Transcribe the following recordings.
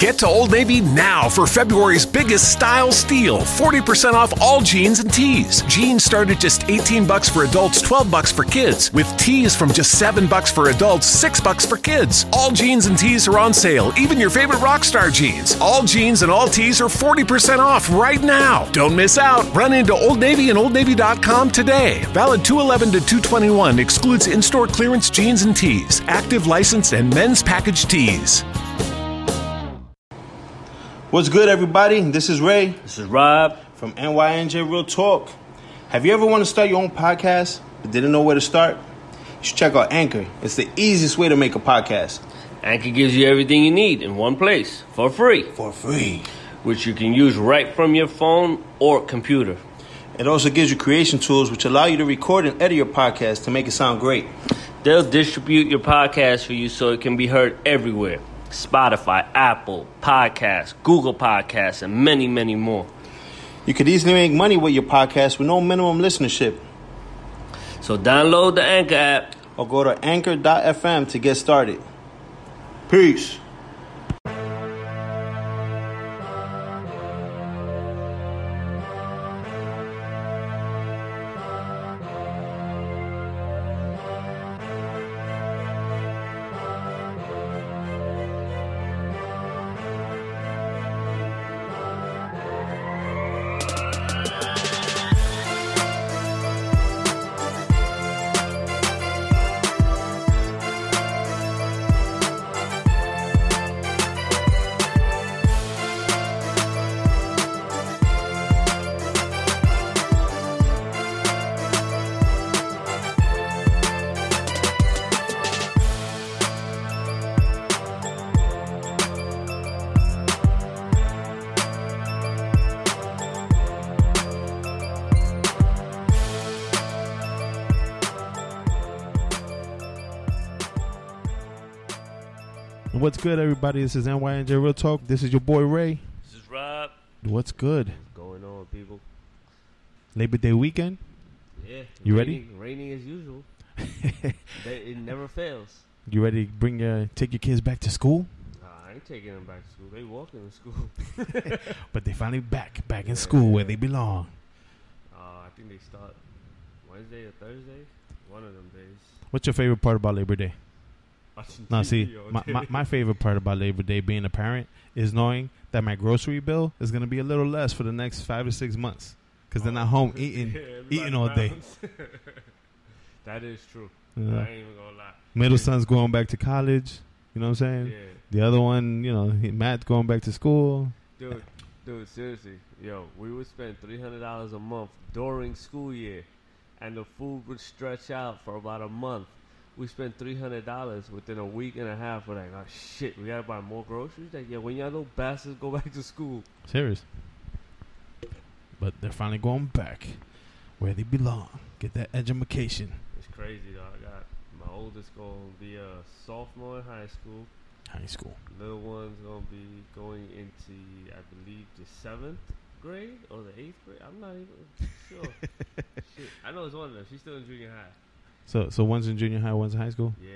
Get to Old Navy now for February's biggest style steal 40% off all jeans and tees. Jeans start at just 18 bucks for adults, 12 bucks for kids, with tees from just 7 bucks for adults, 6 bucks for kids. All jeans and tees are on sale, even your favorite Rockstar jeans. All jeans and all tees are 40% off right now. Don't miss out. Run into Old Navy and OldNavy.com today. Valid 211 to 221 excludes in-store clearance jeans and tees, active license and men's package tees. What's good, everybody? This is Ray This is Rob. from NYNJ Real Talk. Have you ever wanted to start your own podcast but didn't know where to start? You should check out Anchor. It's the easiest way to make a podcast Anchor gives you everything you need in one place for free, for free. which you can use right from your phone or computer. It also gives you creation tools which allow you to record and edit your podcast to make it sound great. They'll distribute your podcast for you so it can be heard everywhere Spotify, Apple, Podcasts, Google Podcasts, and many, many more. You could easily make money with your podcast with no minimum listenership. So download the Anchor app. Or go to anchor.fm to get started. Peace. What's good, everybody? This is NYNJ Real Talk. This is your boy Ray. This is Rob. What's good? What's going on, people? Labor Day weekend. Yeah. You ready? Raining, raining as usual. It never fails. You ready to bring your take your kids back to school? Nah, I ain't taking them back to school. They walking to school. But they finally back back in school where they belong. Uh, I think they start Wednesday or Thursday. One of them days. What's your favorite part about Labor Day? Watching No, TV see, my, my, my favorite part about Labor Day being a parent is knowing that my grocery bill is going to be a little less for the next five to six months because they're not oh, home eating Yeah, eating all day. that is true. Yeah. I ain't even gonna lie. Middle son's going back to college. You know what I'm saying? Yeah, The other one, you know, he, Matt's going back to school. dude, dude, seriously, yo, we would spend three hundred dollars a month during school year, and the food would stretch out for about a month. We spent three hundred dollars within a week and a half. We're like, oh shit, we gotta buy more groceries. Like, yeah, when y'all little bastards go back to school, Serious. But they're finally going back where they belong. Get that education. it's crazy though. I got my oldest gonna be a sophomore in high school. High school. Little one's gonna be going into, I believe, the seventh grade or the eighth grade. I'm not even sure. Shit. I know it's one of them. She's still in junior high. So so one's in junior high, one's in high school. Yeah.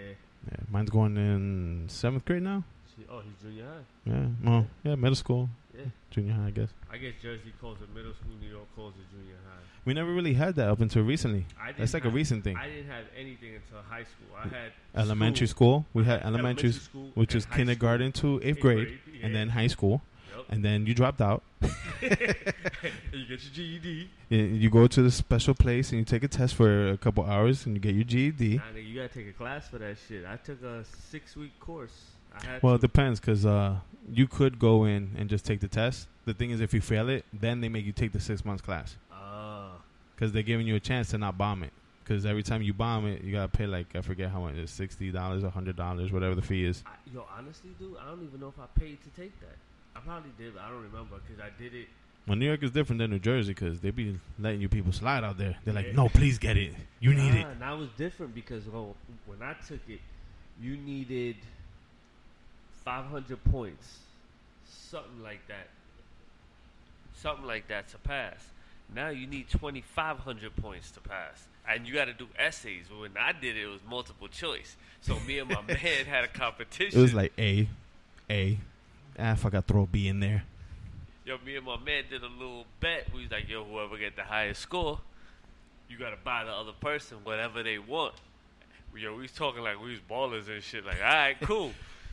Yeah, mine's going in seventh grade now. Oh, he's junior high. Yeah, well, yeah, middle school, Yeah. junior high, I guess. I guess Jersey calls it middle school. New York calls it junior high. We never really had that up until recently. I didn't That's like a recent thing. I didn't have anything until high school. I had Elementary school, we had had elementary, school which is kindergarten to eighth Eighth grade, grade, and then high school, Yep. and then you dropped out. And you get your GED. You- You go to the special place and you take a test for a couple hours and you get your GED. Nah, nigga, you gotta take a class for that shit. I took a six week course. I had Well, it depends because uh, you could go in and just take the test. The thing is, if you fail it, then they make you take the six months class Ah. because they're giving you a chance to not bomb it. because every time you bomb it, you gotta pay like I forget how much, sixty dollars, hundred dollars, whatever the fee is. I, yo, honestly, dude, I don't even know if I paid to take that. I probably did. But I don't remember because I did it. Well, New York is different than New Jersey because they be letting you people slide out there. They're like, no, please get it. You need it. And that was different because well, when I took it, you needed 500 points, something like that. Something like that to pass. Now you need 2,500 points to pass. And you got to do essays. When I did it, it was multiple choice. So me and my man had a competition. It was like A, A. Ah, if I got throw a B in there. yo, me and my man did a little bet. We was like, yo, whoever get the highest score, you gotta buy the other person whatever they want. Yo, we was talking like we was ballers and shit. Like, all right, cool.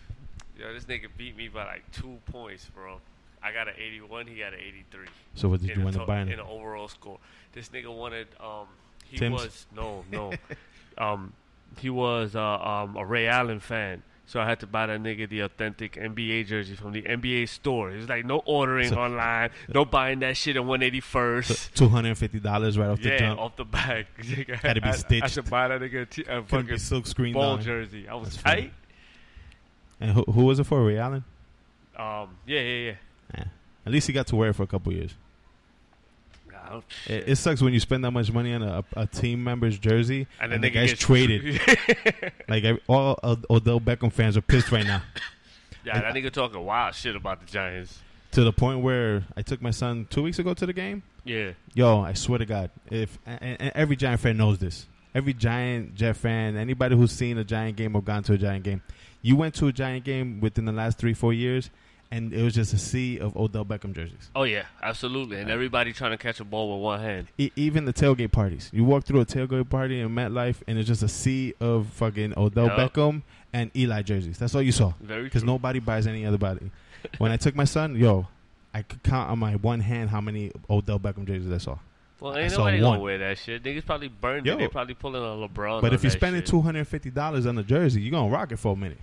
yo, this nigga beat me by like two points, bro. I got an 81, he got an 83. So what did in you end up to- buying? In the overall score, this nigga wanted. Um, he Tim's? was no, no. um, he was uh, um a Ray Allen fan. So I had to buy that nigga the authentic NBA jersey from the NBA store. It was like no ordering So- online, no buying that shit in 181st. Two hundred and fifty dollars right off the Yeah, jump. off the back. Had to be I- I, stitched. should buy that nigga a, t- a fucking silk screened ball on. jersey. I was That's funny. tight. And who, who was it for? Ray Allen. Um, yeah, yeah, yeah. Yeah. At least he got to wear it for a couple years. It, it sucks when you spend that much money on a, a team member's jersey and and, the guy's traded. like all Od- Odell Beckham fans are pissed right now. yeah, that nigga talking wild shit about the Giants. To the point where I took my son two weeks ago to the game. Yeah. Yo, I swear to God, if and, and every Giant fan knows this. Every Giant Jet fan, anybody who's seen a Giant game or gone to a Giant game, you went to a Giant game within the last three, four years, and it was just a sea of Odell Beckham jerseys. Oh yeah, absolutely. And everybody trying to catch a ball with one hand. E- even the tailgate parties. You walk through a tailgate party in MetLife, and it's just a sea of fucking Odell Yup. Beckham and Eli jerseys. That's all you saw. Very Because nobody buys any other body. when I took my son, yo, I could count on my one hand how many Odell Beckham jerseys I saw. Well, ain't saw nobody gonna wear that shit. Niggas probably burned Yo. it. They probably pulling a LeBron. But if you're spending two hundred and fifty dollars on a jersey, you're gonna rock it for a minute.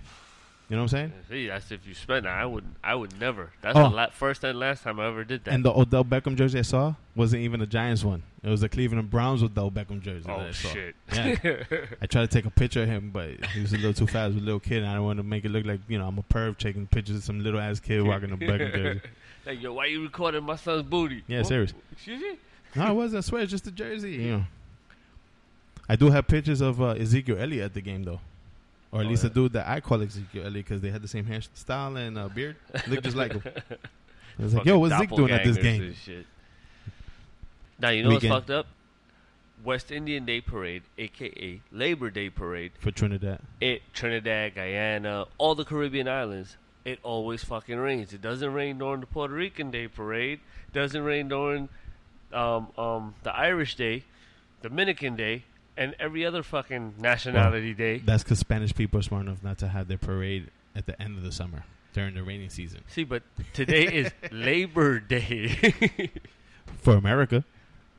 You know what I'm saying? See, that's if you spend. I would. I would never. That's Oh. the la- first and last time I ever did that. And the Odell Beckham jersey I saw wasn't even a Giants one. It was the Cleveland Browns with Odell Beckham jersey. that oh I shit. Yeah. I tried to take a picture of him, but he was a little too fast. Was a little kid, and I don't want to make it look like you know I'm a perv taking pictures of some little ass kid rocking a Beckham jersey. like yo, why you recording my son's booty? Yeah, What? serious. Excuse me. No, it wasn't. I swear, it's just a jersey. You know. I do have pictures of uh, Ezekiel Elliott at the game though, or at Oh, least yeah. the dude that I call Ezekiel Elliott because they had the same hairstyle and uh, beard. Look just like him. I was like, "Yo, what's Zeke doing at this game?" Shit. Now you know Weekend. what's fucked up. West Indian Day Parade, aka Labor Day Parade, For Trinidad, it Trinidad, Guyana, all the Caribbean islands, it always fucking rains. It doesn't rain during the Puerto Rican Day Parade. Doesn't rain during um, um, the Irish Day, Dominican Day, and every other fucking nationality day. that's because Spanish people are smart enough not to have their parade at the end of the summer during the rainy season. See, but today is Labor Day. For America,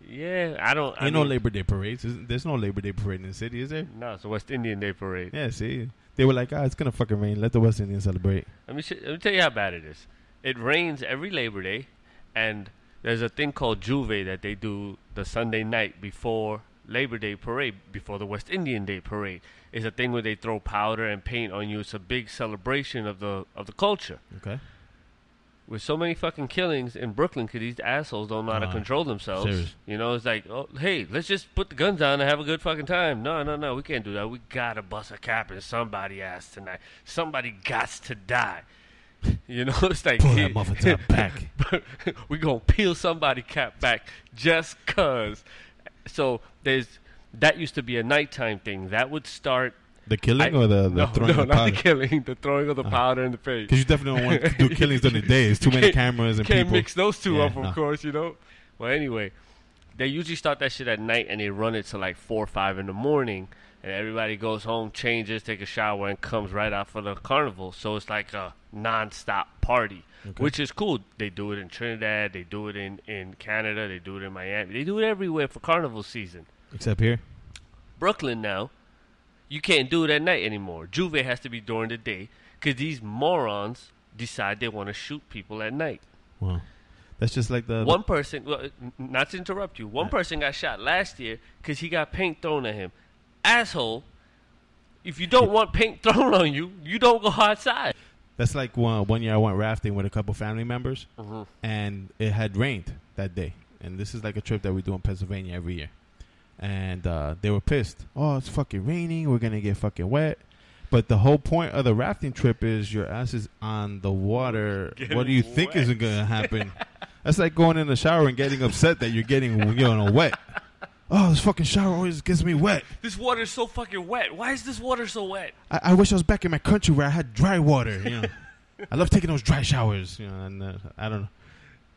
yeah, I don't. I ain't no mean- Labor Day parades. There's- There's no Labor Day parade in the city, is there? No, it's the West Indian Day Parade. Yeah, see, they were like, "Ah, it's gonna fucking rain. Let the West Indians celebrate." Let me sh- let me tell you how bad it is. It rains every Labor Day, and there's a thing called J'ouvert that they do the Sunday night before Labor Day parade, before the West Indian Day parade. It's a thing where they throw powder and paint on you. It's a big celebration of the of the culture. Okay. With so many fucking killings in Brooklyn, because these assholes don't know how to Uh, control themselves. serious. You know, it's like, oh, hey, let's just put the guns down and have a good fucking time. No, no, no, we can't do that. We gotta bust a cap in somebody's ass tonight. Somebody gots to die. You know, it's like Pull that top back. we gonna peel somebody cap back just cause. So there's that used to be a nighttime thing. That would start. The killing I- or the, the no, throwing no, of not powder? the killing, the throwing of the Uh-huh. powder in the face. Because you definitely don't want to do killings during the day. It's too many cameras and Can't people. mix those two Yeah, up, of no. course, you know. Well, anyway, they usually start that shit at night and they run it to like four or five in the morning, and everybody goes home, changes, take a shower, and comes right out for the carnival. So it's like a non-stop party, Okay. which is cool. They do it in Trinidad, they do it in in Canada, they do it in Miami, they do it everywhere for carnival season. Except here. Brooklyn now, you can't do it at night anymore. J'ouvert has to be during the day because these morons decide they want to shoot people at night. Wow. That's just like the One person, well, not to interrupt you, one uh, person got shot last year because he got paint thrown at him. Asshole! If you don't want paint thrown on you, you don't go outside. That's like one one year I went rafting with a couple family members, Mhm. and it had rained that day. And this is like a trip that we do in Pennsylvania every year. And uh, they were pissed. Oh, it's fucking raining. We're gonna get fucking wet. But the whole point of the rafting trip is your ass is on the water. what do you Getting think wet. is gonna happen? That's like going in the shower and getting upset that you're getting you know wet. Oh, this fucking shower always gets me wet. This water is so fucking wet. Why is this water so wet? I, I wish I was back in my country where I had dry water. You know, I love taking those dry showers. You know, and uh, I don't know.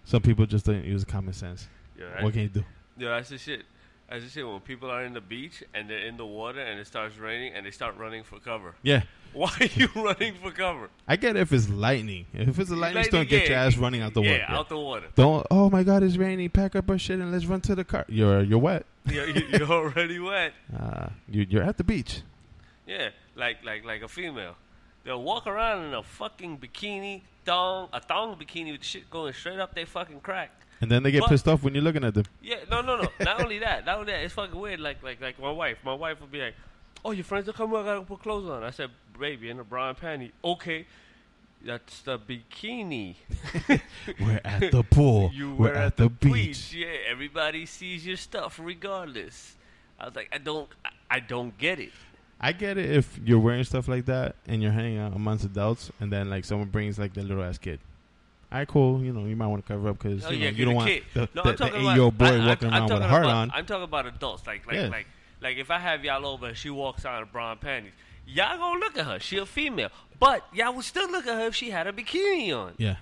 Some people just don't use common sense. Yeah, What can you do? Yeah, that's the shit. That's the shit. When people are in the beach and they're in the water and it starts raining and they start running for cover. Yeah, Why are you running for cover? I get it if it's lightning. If it's a lightning Lightning, storm, get your ass running out the yeah, water. out the water. Don't. Oh my God, it's raining. Pack up our shit and let's run to the car. You're you're wet. you're, you're already wet. Uh, you, you're at the beach. Yeah, like like like a female. They'll walk around in a fucking bikini, thong, a thong bikini with shit going straight up their fucking crack. And then they get But- pissed off when you're looking at them. Yeah, no, no, no. Not only that, not only that, it's fucking weird. Like, like, like my wife. My wife would be like, "Oh, your friends are coming. I gotta put clothes on." I said, "Baby, in a bra and panty." Okay, that's the bikini. We're at the pool. You We're were at, at the, the beach. Yeah, everybody sees your stuff regardless. I was like, I don't, I, I don't get it. I get it if you're wearing stuff like that and you're hanging out amongst adults, and then like someone brings like the little ass kid. All right, cool. You know, you might want to cover up because Oh, you, know, yeah, you don't want the, No, the, the eight-year-old boy I- walking I'm around with a talking heart about- on. I'm talking about adults. Like, like, Yeah. like, like if I have y'all over and she walks out in bra and panties, y'all gonna look at her. She a female, but y'all would still look at her if she had a bikini on. Yeah,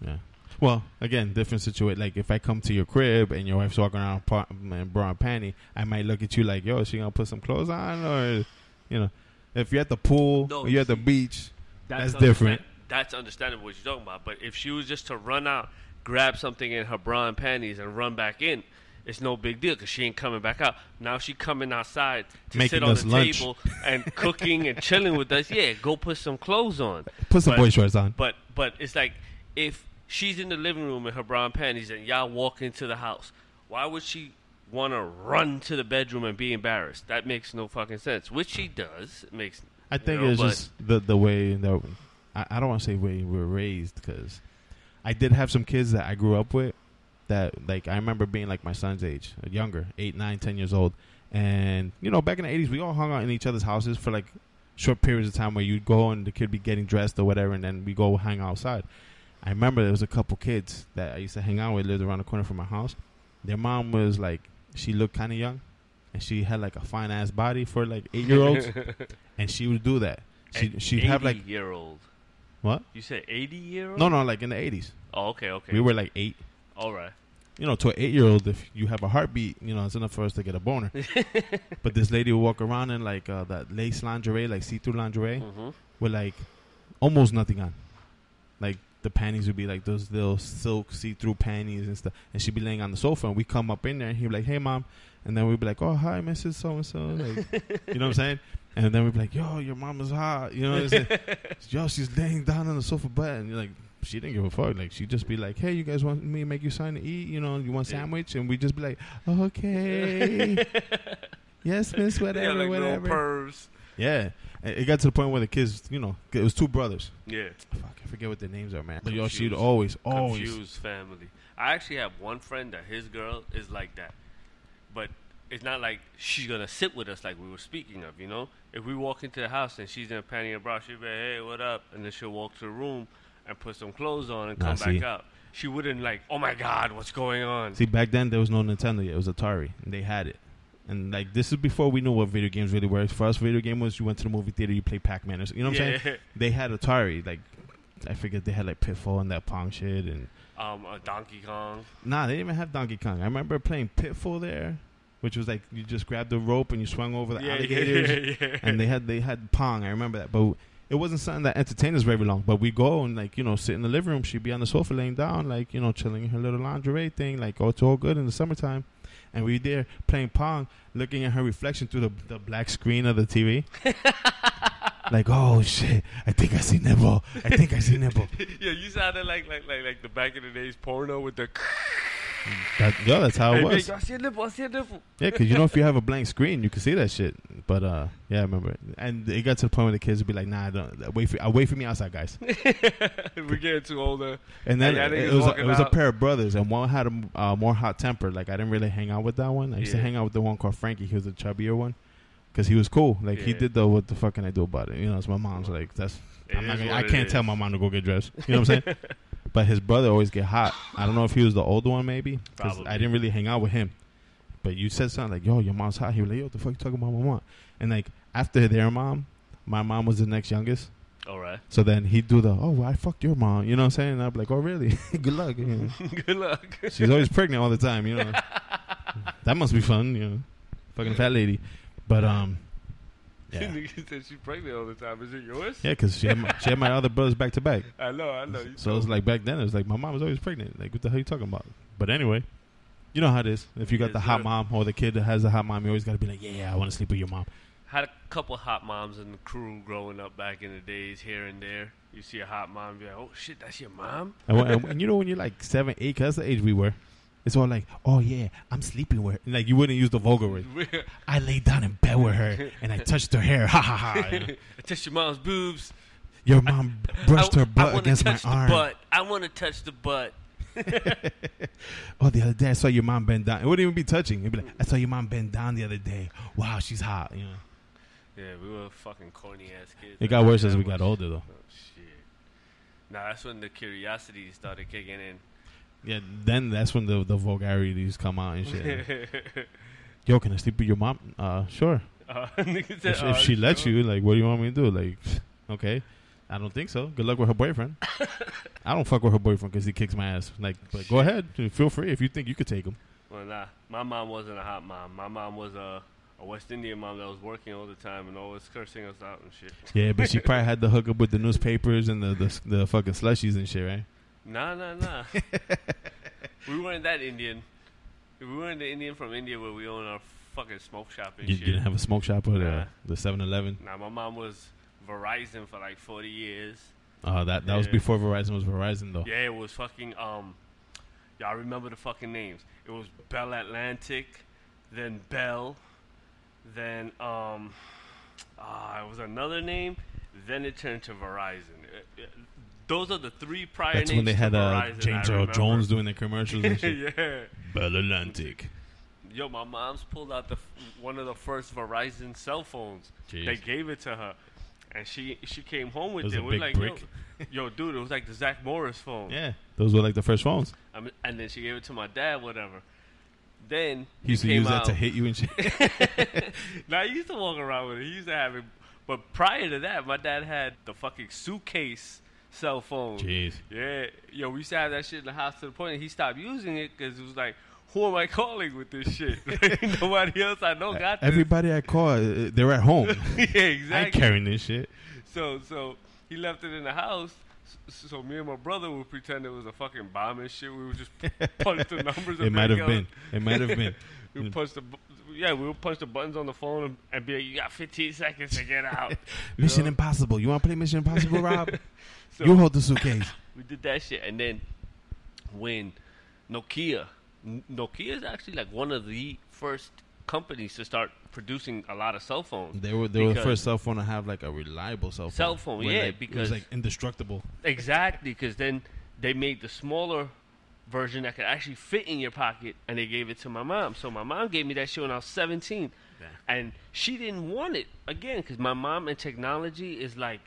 yeah. Well, again, different situation. Like if I come to your crib and your wife's walking around in bra and panty, I might look at you like, "Yo, is she gonna put some clothes on?" Or, you know, if you're at the pool No, or you're at the beach, that's, understand- different. That's understandable what you're talking about. But if she was just to run out, grab something in her bra and panties, and run back in, it's no big deal because she ain't coming back out. Now she coming outside to Making sit on the lunch. table and cooking and chilling with us. Yeah, go put some clothes on. Put some But- boy shorts on. But but it's like if she's in the living room in her bra and panties and y'all walk into the house, why would she want to run to the bedroom and be embarrassed? That makes no fucking sense. Which she does. It makes. I think know, it's just the the way that I, I don't want to say way we were raised because I did have some kids that I grew up with that like I remember being like my son's age, younger, eight, nine, ten years old, and you know back in the eighties we all hung out in each other's houses for like short periods of time where you'd go and the kid be getting dressed or whatever, and then we go hang outside. I remember there was a couple kids that I used to hang out with, lived around the corner from my house. Their mom was like, she looked kind of young, and she had like a fine ass body for like eight year olds, and she would do that. She she'd have like year old. what? You said eighty year old? No, no, like in the eighties. Oh, okay, okay. We were like eight. All right. You know, to an eight year old, if you have a heartbeat, you know, it's enough for us to get a boner. but this lady would walk around in like uh, that lace lingerie, like see through lingerie, hmm with like almost nothing on. Like the panties would be like those little silk see through panties and stuff. And she'd be laying on the sofa, and we come up in there, and he'd be like, "Hey, mom," and then we'd be like, "Oh, hi, Mrs. So and So," like, you know what I'm saying? And then we'd be like, "Yo, your mom is hot," you know what I'm saying? Yo, she's laying down on the sofa bed, and you're like. She didn't give a fuck. Like she'd just be like, "Hey, you guys want me to make you something to eat? You know, you want sandwich?" And we'd just be like, "Okay, yes, miss, yeah, whatever, like whatever." pervs. Yeah, it it got to the point where the kids, you know, it was two brothers. Yeah. Fuck, I forget what their names are, man. But yo, she'd always, always. Confused family. I actually have one friend that his girl is like that, but it's not like she's gonna sit with us like we were speaking of. You know, if we walk into the house and she's in a panty and bra, she'll be like, "Hey, what up?" And then she'll walk to the room and put some clothes on and Nah, come see. back out. She wouldn't like, "Oh my God, what's going on?" See, back then there was no Nintendo yet. It was Atari, and they had it. And like this is before we knew what video games really were. For us, video game was you went to the movie theater, you played Pac Man, or. You know what I'm yeah. saying? They had Atari. Like I forget they had like Pitfall and that Pong shit, and um, a Donkey Kong. nah, they didn't even have Donkey Kong. I remember playing Pitfall there, which was like you just grabbed the rope and you swung over the alligators. yeah, yeah. and they had they had Pong. I remember that, but it wasn't something that entertained us very long. But we go and like you know sit in the living room. She'd be on the sofa laying down, like you know chilling in her little lingerie thing. Like oh, it's all good in the summertime, and we there playing Pong, looking at her reflection through the the black screen of the TV. like, oh shit, I think I see nipple. I think I see nipple. yeah, you sounded like like like like the back in the days porno with the. That, yo, that's how it Hey, was. I see a nipple. I see a nipple. Yeah, because you know if you have a blank screen, you can see that shit. But uh, yeah, I remember. It. And it got to the point where the kids would be like, "Nah, don't wait for uh, wait for me outside, guys." We're getting too older. And then it nigga's was a, it was a pair of brothers, and one had a uh, more hot temper. Like I didn't really hang out with that one. I used to hang out with the one called Frankie. He was the chubbier one, because he was cool. Like he did the what the fuck can I do about it? You know, it's my mom's like that's. I'm not gonna, I can't tell my mom to go get dressed. You know what I'm saying? but his brother always get hot. I don't know if he was the older one, maybe. 'cause Probably. I didn't really hang out with him. But you said something like, "Yo, your mom's hot." He was like, "Yo, what the fuck you talking about my mom?" And like after their mom, my mom was the next youngest. All right. So then he'd do the, "Oh, well, I fucked your mom," you know what I'm saying? And I'd be like, "Oh, really? Good luck." You know? Good luck. She's always pregnant all the time, you know. that must be fun, you know. Fucking fat lady. But um, yeah, Nigga said she's pregnant all the time. Is it yours? yeah, because she had my, she had my other brothers back to back. I know. I know. You So it told me. like back then, it was like my mom was always pregnant. Like, what the hell you talking about? But anyway, you know how it is. If you got Yes, the hot sir. mom or the kid that has a hot mom, you always got to be like, yeah, I want to sleep with your mom. had a couple hot moms in the crew growing up back in the days, here and there. You see a hot mom, be like, "Oh shit, that's your mom." And, when, and, and you know when you're like seven, eight, 'cause that's the age we were. It's all like, oh yeah, I'm sleeping with her. Like you wouldn't use the vulgar word. I laid down in bed with her and I touched her hair. Ha ha ha. you know. I touched your mom's boobs. Your mom brushed I, her butt I wanna against my touch the arm. butt. I want to touch the butt. Oh, the other day I saw your mom bend down. It wouldn't even be touching. It'd be like, I saw your mom bend down the other day. Wow, she's hot. You know. Yeah, we were fucking corny ass kids. It got worse as we got older, though. Oh shit. Nah, that's when the curiosity started kicking in. Yeah, then that's when the the vulgarities come out and shit. Yo, can I sleep with your mom? Uh, sure. Uh, If, "Uh, if she lets you, like, what do you want me to do? Like, okay. I don't think so. Good luck with her boyfriend. I don't fuck with her boyfriend because he kicks my ass. Like, but go ahead, feel free if you think you could take him. Well, nah, my mom wasn't a hot mom. My mom was a, a West Indian mom that was working all the time and always cursing us out and shit. Yeah, but she probably had to hook up with the newspapers and the the, the fucking slushies and shit, right? Nah, nah, nah. we weren't that Indian. We weren't the Indian from India where we own our fucking smoke shop and You, you shit. didn't have a smoke shop or Nah. the the Seven Eleven. nah, my mom was Verizon for like 40 years. Uh, that that was Yeah. before Verizon was Verizon though. Yeah, it was fucking, um, y'all remember the fucking names. It was Bell Atlantic, then Bell, then, um, ah, it was another name, then it turned to Verizon. Uh, uh, Those are the three prior That's names when they to had uh, Verizon, James I Earl remember. Jones doing the commercials and shit. yeah. Bell Atlantic. Yo, my mom's pulled out the f- one of the first Verizon cell phones. Jeez. They gave it to her, and she she came home with It was it. a We're big like, brick. Yo, yo, dude, it was like the Zach Morris phone. Yeah, those were like the first phones. I mean, and then she gave it to my dad, whatever. Then He used to came use that to hit you and shit. Now he used to walk around with it. He used to have it, but prior to that, my dad had the fucking suitcase cell phone. Jeez. Yeah, yo, we used to have that shit in the house to the point that he stopped using it because it was like, who am I calling with this shit? Nobody else I know got this. Everybody I call, uh, they're at home. yeah, exactly. I ain't carrying this shit. So, so he left it in the house. So me and my brother would pretend it was a fucking bomb and shit. We would just punch the numbers. It might have been. It might have been. We punch the, yeah, we would punch the buttons on the phone and, and be like, "You got 15 seconds to get out." Mission know? Impossible. You want to play Mission Impossible, Rob? So you hold the suitcase. we did that shit, and then when Nokia, N- Nokia is actually like one of the first companies to start producing a lot of cell phones. They were they were the first cell phone to have like a reliable cell phone. Cell phone, yeah, like, it because- was like indestructible. Exactly, because then they made the smaller version that could actually fit in your pocket, and they gave it to my mom. So my mom gave me that shit when I was 17, and she didn't want it again because my mom and technology is like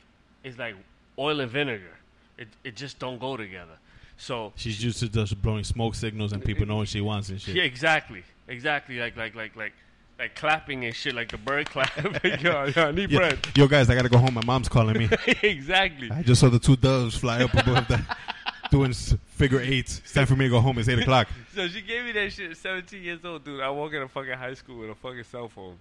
is like oil and vinegar. It it just don't go together. So She's used to just blowing smoke signals and people knowing she wants and shit. yeah, exactly, exactly, like like like like like clapping and shit, like the bird clap. yo, yo, I need Yeah. bread. Yo, guys, I gotta go home. My mom's calling me. exactly. I just saw the two doves fly up above the doing figure eights. It's time for me to go home. It's eight o'clock. So she gave me that shit at 17 years old, dude. I walk in a fucking high school with a fucking cell phone.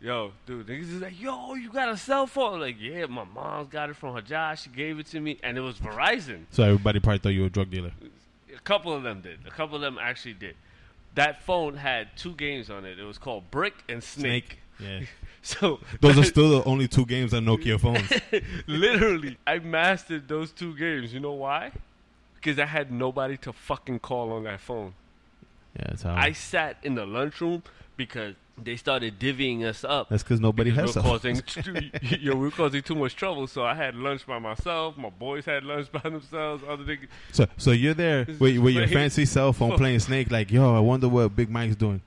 Yo, dude, niggas is like, yo, you got a cell phone? I'm like, yeah, my mom's got it from her job. She gave it to me, and it was Verizon. So everybody probably thought you were a drug dealer. A couple of them did. A couple of them actually did. That phone had two games on it. It was called Brick and Snake. Yeah. So Those are still the only two games on Nokia phones. literally, I mastered those two games. You know why? Because I had nobody to fucking call on that phone. Yeah, that's how. I sat in the lunchroom because they started divvying us up. that's because nobody because has we were causing yo, we were causing too much trouble. So I had lunch by myself. My boys had lunch by themselves. Other niggas, So, so you're there with, with your fancy cell phone playing Snake, like, yo, I wonder what Big Mike's doing.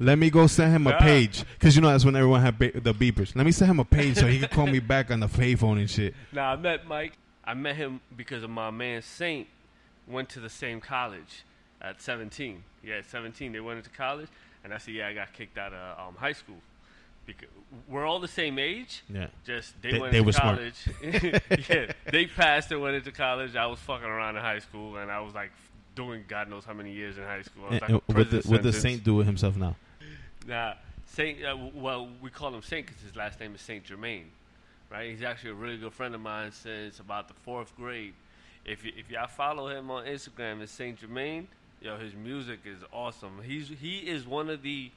Let me go send him a page, because you know that's when everyone had the beepers. Let me send him a page so he can call me back on the payphone and shit. Nah, I met Mike. I met him because of my man Saint went to the same college at 17. Yeah, at 17 they went into college, and I said, yeah, I got kicked out of um, high school because we're all the same age. Yeah. Just they, They- went they into were college. yeah, they passed and went into college. I was fucking around in high school, and I was like doing God knows how many years in high school. I was like and what the, prison what the. Saint do with himself now? Nah, Saint. Uh, well, we call him Saint because his last name is Saint Germain, right? He's actually a really good friend of mine since about the fourth grade. If y- if y'all follow him on Instagram, it's Saint Germain. Yo, his music is awesome. He's he is one of the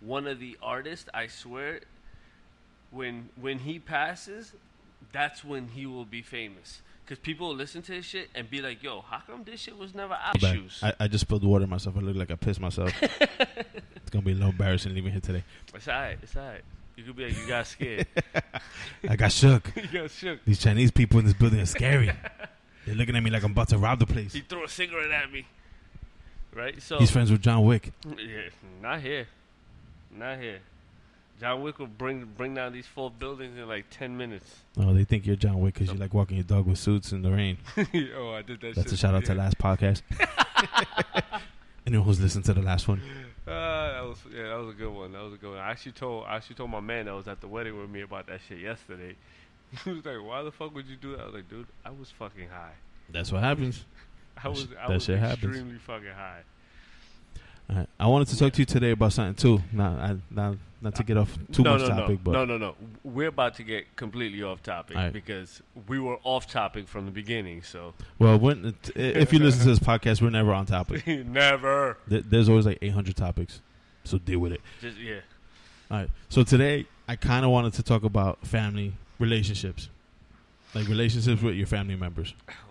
one of the artists. I swear, when when he passes, that's when he will be famous. Cause people will listen to this shit and be like, "Yo, how come this shit was never out shoes?" I, I just spilled water on myself. I look like I pissed myself. it's gonna be a little embarrassing leaving here today. It's alright. It's alright. You could be like, "You got scared. I got shook. you got shook." These Chinese people in this building are scary. They're looking at me like I'm about to rob the place. He threw a cigarette at me. Right? So He's friends with John Wick. yeah, not here. Not here. John Wick will bring bring down these four buildings in like ten minutes. Oh, they think you're John Wick because you like walking your dog with suits in the rain. oh, I did that That's shit. a shout out to yeah. last podcast. Anyone who's listened to the last one. Uh, that was yeah, that was a good one. That was a good one. I actually told I actually told my man that was at the wedding with me about that shit yesterday. He was like, "Why the fuck would you do that?" I was like, "Dude, I was fucking high. That's what happens. I That was sh- I was shit happens. extremely fucking high." Right. I wanted to talk to you today about something too. Not, I, not, not to get off too no, much no, topic, no. but no, no, no. We're about to get completely off topic right. because we were off topic from the beginning. So well, when, if you listen to this podcast, we're never on topic. never. There's always like 800 topics, so deal with it. Just yeah. All right. So today, I kind of wanted to talk about family relationships, like relationships with your family members.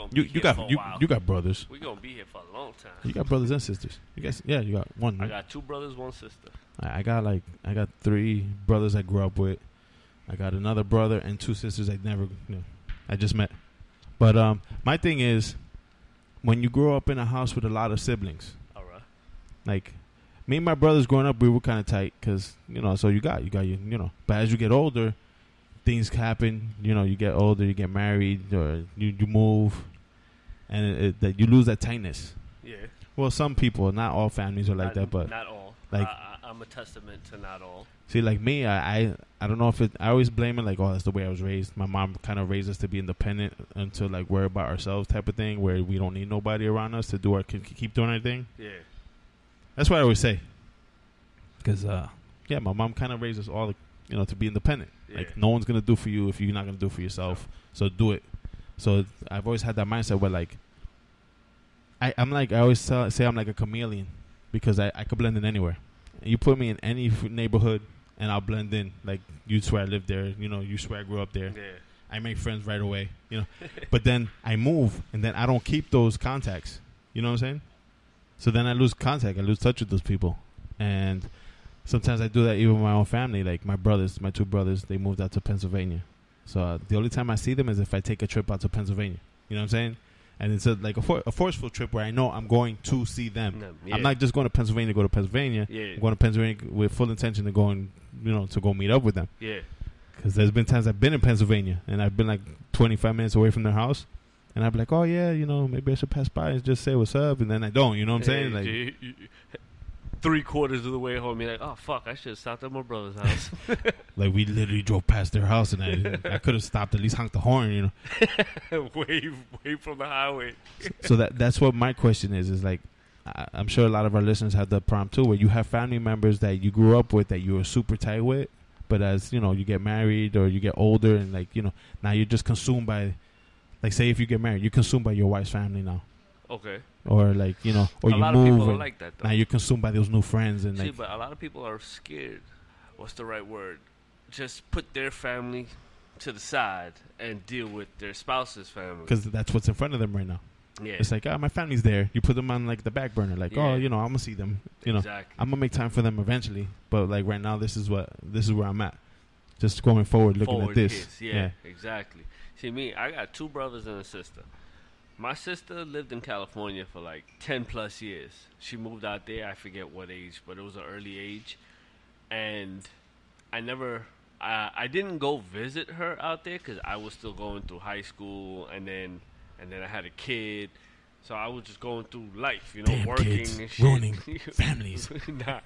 Gonna You you got you, you got brothers. we gonna be here for a long time. You got brothers and sisters. You guys, yeah, you got one. I got two brothers, one sister. I, I got like I got three brothers I grew up with. I got another brother and two sisters I never, you know, I just met. But um, my thing is, when you grow up in a house with a lot of siblings, All right. like me and my brothers growing up, we were kind of tight because you know. So you got you got you you know. But as you get older, things happen. You know, you get older, you get married, or you you move, and it, it, that you lose that tightness. Yeah. Well, some people, not all families are like not, that, but not all. like- I, I'm a testament to not all. See, like me, I, I I don't know if it. I always blame it like, oh, that's the way I was raised. My mom kind of raised us to be independent and to like worry about ourselves, type of thing, where we don't need nobody around us to do our keep keep doing our thing. Yeah. That's what I always say. Because uh, yeah, my mom kind of raised us all, you know, to be independent. Yeah. Like no one's gonna do for you if you're not gonna do for yourself. So do it. So I've always had that mindset where like, I I'm like I always tell, say I'm like a chameleon because I I could blend in anywhere. You put me in any f- neighborhood and I'll blend in. Like you swear I lived there, you know, you swear I grew up there. Yeah. I make friends right away, you know. but then I move and then I don't keep those contacts. You know what I'm saying? So then I lose contact. I lose touch with those people. And sometimes I do that even with my own family. Like my brothers, my two brothers, they moved out to Pennsylvania. So uh, the only time I see them is if I take a trip out to Pennsylvania. You know what I'm saying? And it's a, like a, for, a forceful trip where I know I'm going to see them. No, yeah. I'm not just going to Pennsylvania to go to Pennsylvania. Yeah. I'm going to Pennsylvania with full intention to go and you know to go meet up with them. Yeah. Because there's been times I've been in Pennsylvania and I've been like 25 minutes away from their house, and I'd be like, oh yeah, you know, maybe I should pass by and just say what's up, and then I don't. You know what I'm saying? Like, three quarters of the way home, you're like, oh fuck, I should have stopped at my brother's house. like we literally drove past their house, and I I could have stopped at least honked the horn, you know. way, way from the highway. so that that's what my question is. Is like, I, I'm sure a lot of our listeners have the problem too, where you have family members that you grew up with that you were super tight with, but as you know, you get married or you get older, and like you know, now you're just consumed by, like, say if you get married, you're consumed by your wife's family now, Okay. or like you know, or a you lot move. of people are like that though. now you're consumed by those new friends, and See, like, but a lot of people are scared what's the right word? Just put their family to the side and deal with their spouse's family. because that's what's in front of them right now. yeah, It's like, oh, my family's there. You put them on like the back burner, like, oh, Yeah. oh, you know, I'm gonna see them. You know, exactly. I'm gonna make time for them eventually. But like right now, this is what this is where I'm at. Just going forward, looking Forward at this. kids, Yeah, exactly. See, me, I got two brothers and a sister. My sister lived in California for like 10 plus years. She moved out there, I forget what age, but it was an early age. And I never, I, I didn't go visit her out there because I was still going through high school and then, and then I had a kid. So I was just going through life, you know, Damn working kids, and shit. ruining families. nah.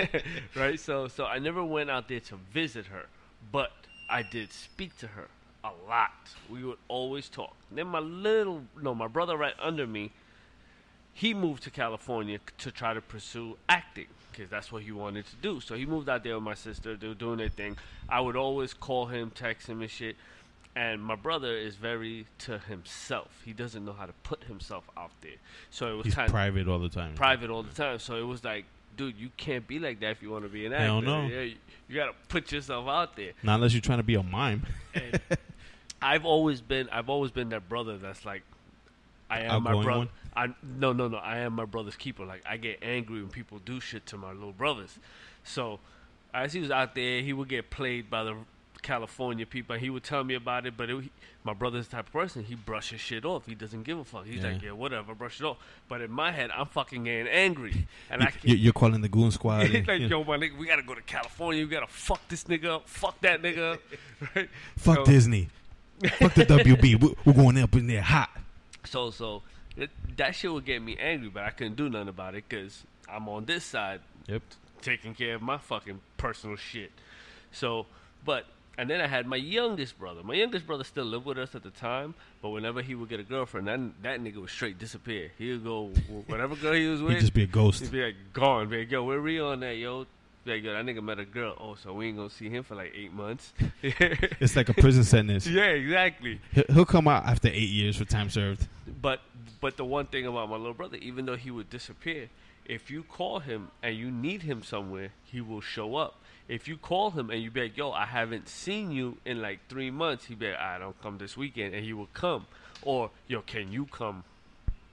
right? So so I never went out there to visit her, but I did speak to her a lot. We would always talk. Then my little no, my brother right under me, he moved to California to try to pursue acting because that's what he wanted to do. So he moved out there with my sister. They were doing their thing. I would always call him, text him, and shit. And my brother is very to himself. He doesn't know how to put himself out there. So it was He's kind of private all the time. private all the time. So it was like, dude, you can't be like that if you want to be an actor. Hell no. Yeah, you, you got to put yourself out there. Not unless you're trying to be a mime. And I've always been, I've always been that brother that's like, I am my brother. one? I no, no, no. I am my brother's keeper. Like I get angry when people do shit to my little brothers. So as he was out there, he would get played by the California people. He would tell me about it, but it, my brother's the type of person. He brushes shit off. He doesn't give a fuck. He's Yeah. like, yeah, whatever, brush it off. But in my head, I'm fucking getting angry, and I can't. You- You're calling the goon squad. And, like, you yo, my nigga, we gotta go to California. We gotta fuck this nigga up. Fuck that nigga up. Right? Fuck So- Disney. Fuck the WB. We- We're going up in there hot. So, so it, that shit would get me angry, but I couldn't do nothing about it because I'm on this side Yep. taking care of my fucking personal shit. So, but and then I had my youngest brother. My youngest brother still lived with us at the time, but whenever he would get a girlfriend, that that nigga would straight disappear. He would go whatever girl he was with. He'd just be a ghost. He'd be like gone. Be like, yo, where we on that, yo? Be like, yo, that nigga met a girl. Oh, so we ain't gonna see him for like eight months. It's like a prison sentence. yeah, exactly. He'll he'll come out after eight years for time served. But but the one thing about my little brother, even though he would disappear, if you call him and you need him somewhere, he will show up. If you call him and you be like, "Yo, I haven't seen you in like three months," he be like, "I don't come this weekend," and he will come. Or, "Yo, can you come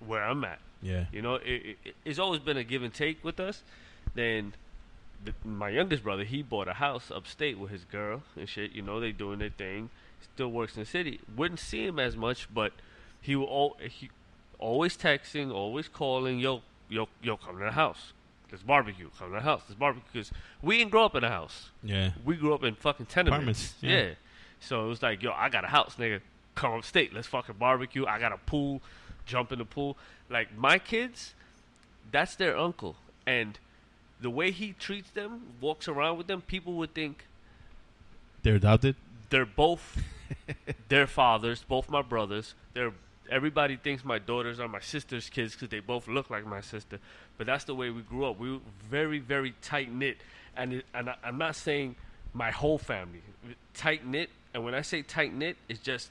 where I'm at?" Yeah. You know, it, it, it's always been a give and take with us. Then the, my youngest brother, he bought a house upstate with his girl and shit. You know, they doing their thing. Still works in the city. Wouldn't see him as much, but he will al- he always texting, always calling. Yo, yo, yo, come to the house. There's barbecue. Come to the house. There's barbecue. Because we didn't grow up in a house. Yeah. We grew up in fucking tenements. Apartments, Yeah. yeah. So it was like, yo, I got a house, nigga. Come upstate. Let's fucking barbecue. I got a pool. Jump in the pool. Like my kids, that's their uncle, and the way he treats them, walks around with them, people would think They're adopted. they're both their fathers, both my brothers. They're everybody thinks my daughters are my sister's kids because they both look like my sister. But that's the way we grew up. We were very, very tight knit, and it, and I, I'm not saying my whole family tight knit. And when I say tight knit, it's just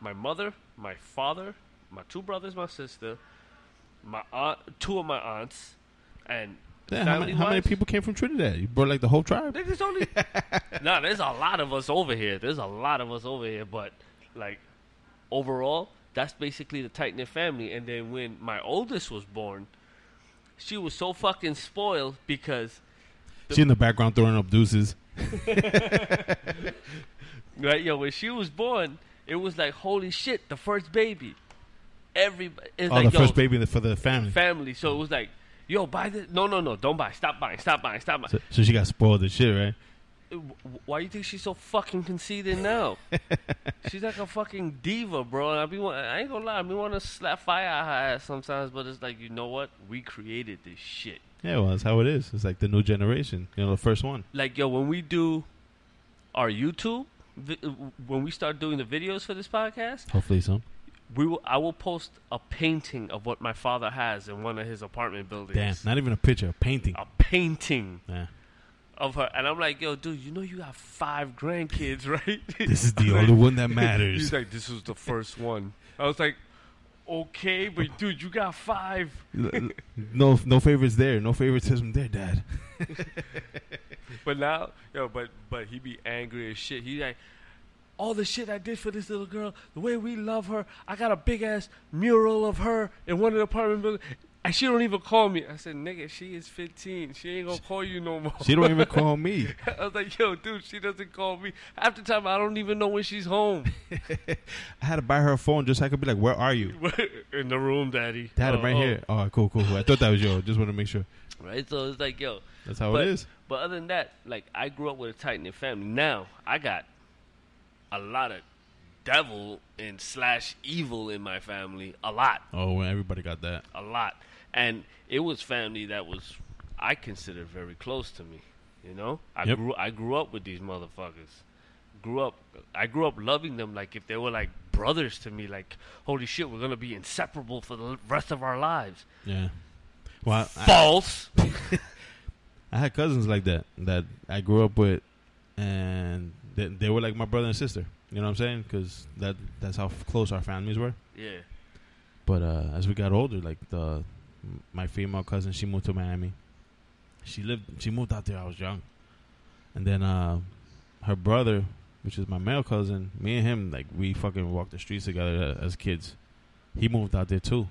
my mother, my father, my two brothers, my sister, my aunt, two of my aunts, and Yeah, how, many, how many people came from Trinidad? You brought like the whole tribe. Niggas only. nah, there's a lot of us over here. There's a lot of us over here, but like overall, that's basically the tight knit family. And then when my oldest was born, she was so fucking spoiled because She in the background throwing up deuces. right, yo, when she was born, it was like holy shit, the first baby. Everybody, it's Oh, like the yo, first baby for the family. family. So it was like, yo, buy this. No, no, no, don't buy. Stop buying. Stop buying. Stop buying. So, so she got spoiled and shit, right? Uh, w- Why you think she's so fucking conceited now? she's like a fucking diva, bro. And I be, I ain't gonna lie, I be want to slap fire at her ass sometimes, but it's like, you know what? We created this shit. Yeah, well, that's how it is. It's like the new generation. You know, the first one. Like, yo, when we do our YouTube, uh, when we start doing the videos for this podcast, Hopefully, so. We will, I will post a painting of what my father has in one of his apartment buildings. Damn, not even a picture, a painting. a painting Yeah. of her, and I'm like, yo, dude, you know you have five grandkids, right? This is the Like- only one that matters. He's like, this was the first one. I was like, okay, but dude, you got five. No, no favorites there. No favoritism there, Dad. But now, yo, but but he be angry as shit. He like, all the shit I did for this little girl, the way we love her. I got a big ass mural of her in one of the apartment buildings, and she don't even call me. I said, nigga, she is 15. She ain't gonna call you no more. She don't even call me. I was like, yo, dude, she doesn't call me. Half the time, I don't even know when she's home. I had to buy her a phone just so I could be like, "Where are you?" in the room, daddy. Dad, I'm right oh. here. Oh, cool, cool, cool. I thought that was yo. Just want to make sure. Right, so it's like, yo, That's how but, it is. But other than that, like I grew up with a tight knit family. Now I got a lot of devil and slash evil in my family. A lot, Oh, everybody got that. a lot, and it was family that was I considered very close to me. You know, I Yep. grew I grew up with these motherfuckers. Grew up, I grew up loving them like if they were like brothers to me. Like holy shit, we're gonna be inseparable for the rest of our lives. Yeah. Well, I, False. I had cousins like that that I grew up with, and they, they were like my brother and sister. You know what I'm saying? Because that that's how f- close our families were. yeah. But uh, as we got older, like the my female cousin, she moved to Miami. She lived. She moved out there. I was young, and then uh, her brother, which is my male cousin, me and him, like we fucking walked the streets together as kids. He moved out there too.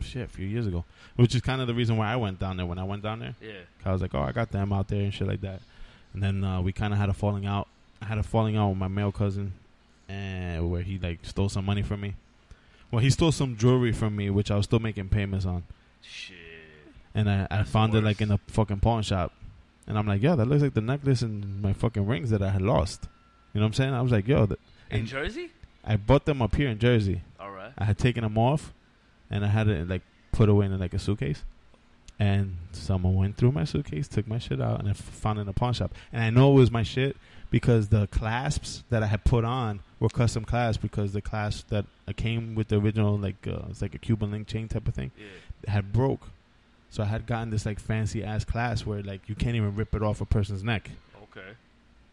Shit, a few years ago, which is kind of the reason why I went down there. When I went down there, Yeah. I was like, oh, I got them out there and shit like that. And then uh, we kind of had a falling out. I had a falling out with my male cousin, and where he like stole some money from me. Well, he stole some jewelry from me, which I was still making payments on, Shit. and I, I found it like in a fucking pawn shop. And I'm like, yo, that looks like the necklace and my fucking rings that I had lost. You know what I'm saying? I was like, yo, th- In Jersey? I bought them up here in Jersey. All right. I had taken them off, and I had it like put away in like a suitcase. And someone went through my suitcase, took my shit out, and I found it in a pawn shop. And I know it was my shit because the clasps that I had put on were custom clasps because the clasp that came with the original like uh, it's like a Cuban link chain type of thing Yeah. had broke. So I had gotten this like fancy ass clasp where like you can't even rip it off a person's neck. Okay.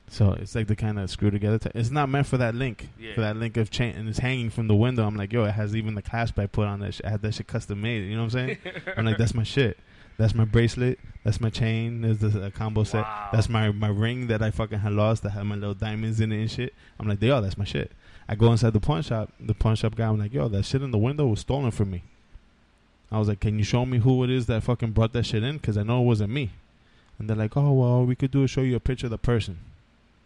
So it's like the kind of screw together. T- it's not meant for that link, Yeah. for that link of chain, and it's hanging from the window. I'm like, yo, it has even the clasp I put on that. Sh- I had that shit custom made. You know what I'm saying? I'm like, that's my shit. That's my bracelet. That's my chain. There's the a combo set. Wow. That's my my ring that I fucking had lost. That had my little diamonds in it and shit. I'm like, yo, that's my shit. I go inside the pawn shop. The pawn shop guy, I'm like, yo, that shit in the window was stolen from me. I was like, can you show me who it is that fucking brought that shit in? Because I know it wasn't me. And they're like, oh well, we could do is show you a picture of the person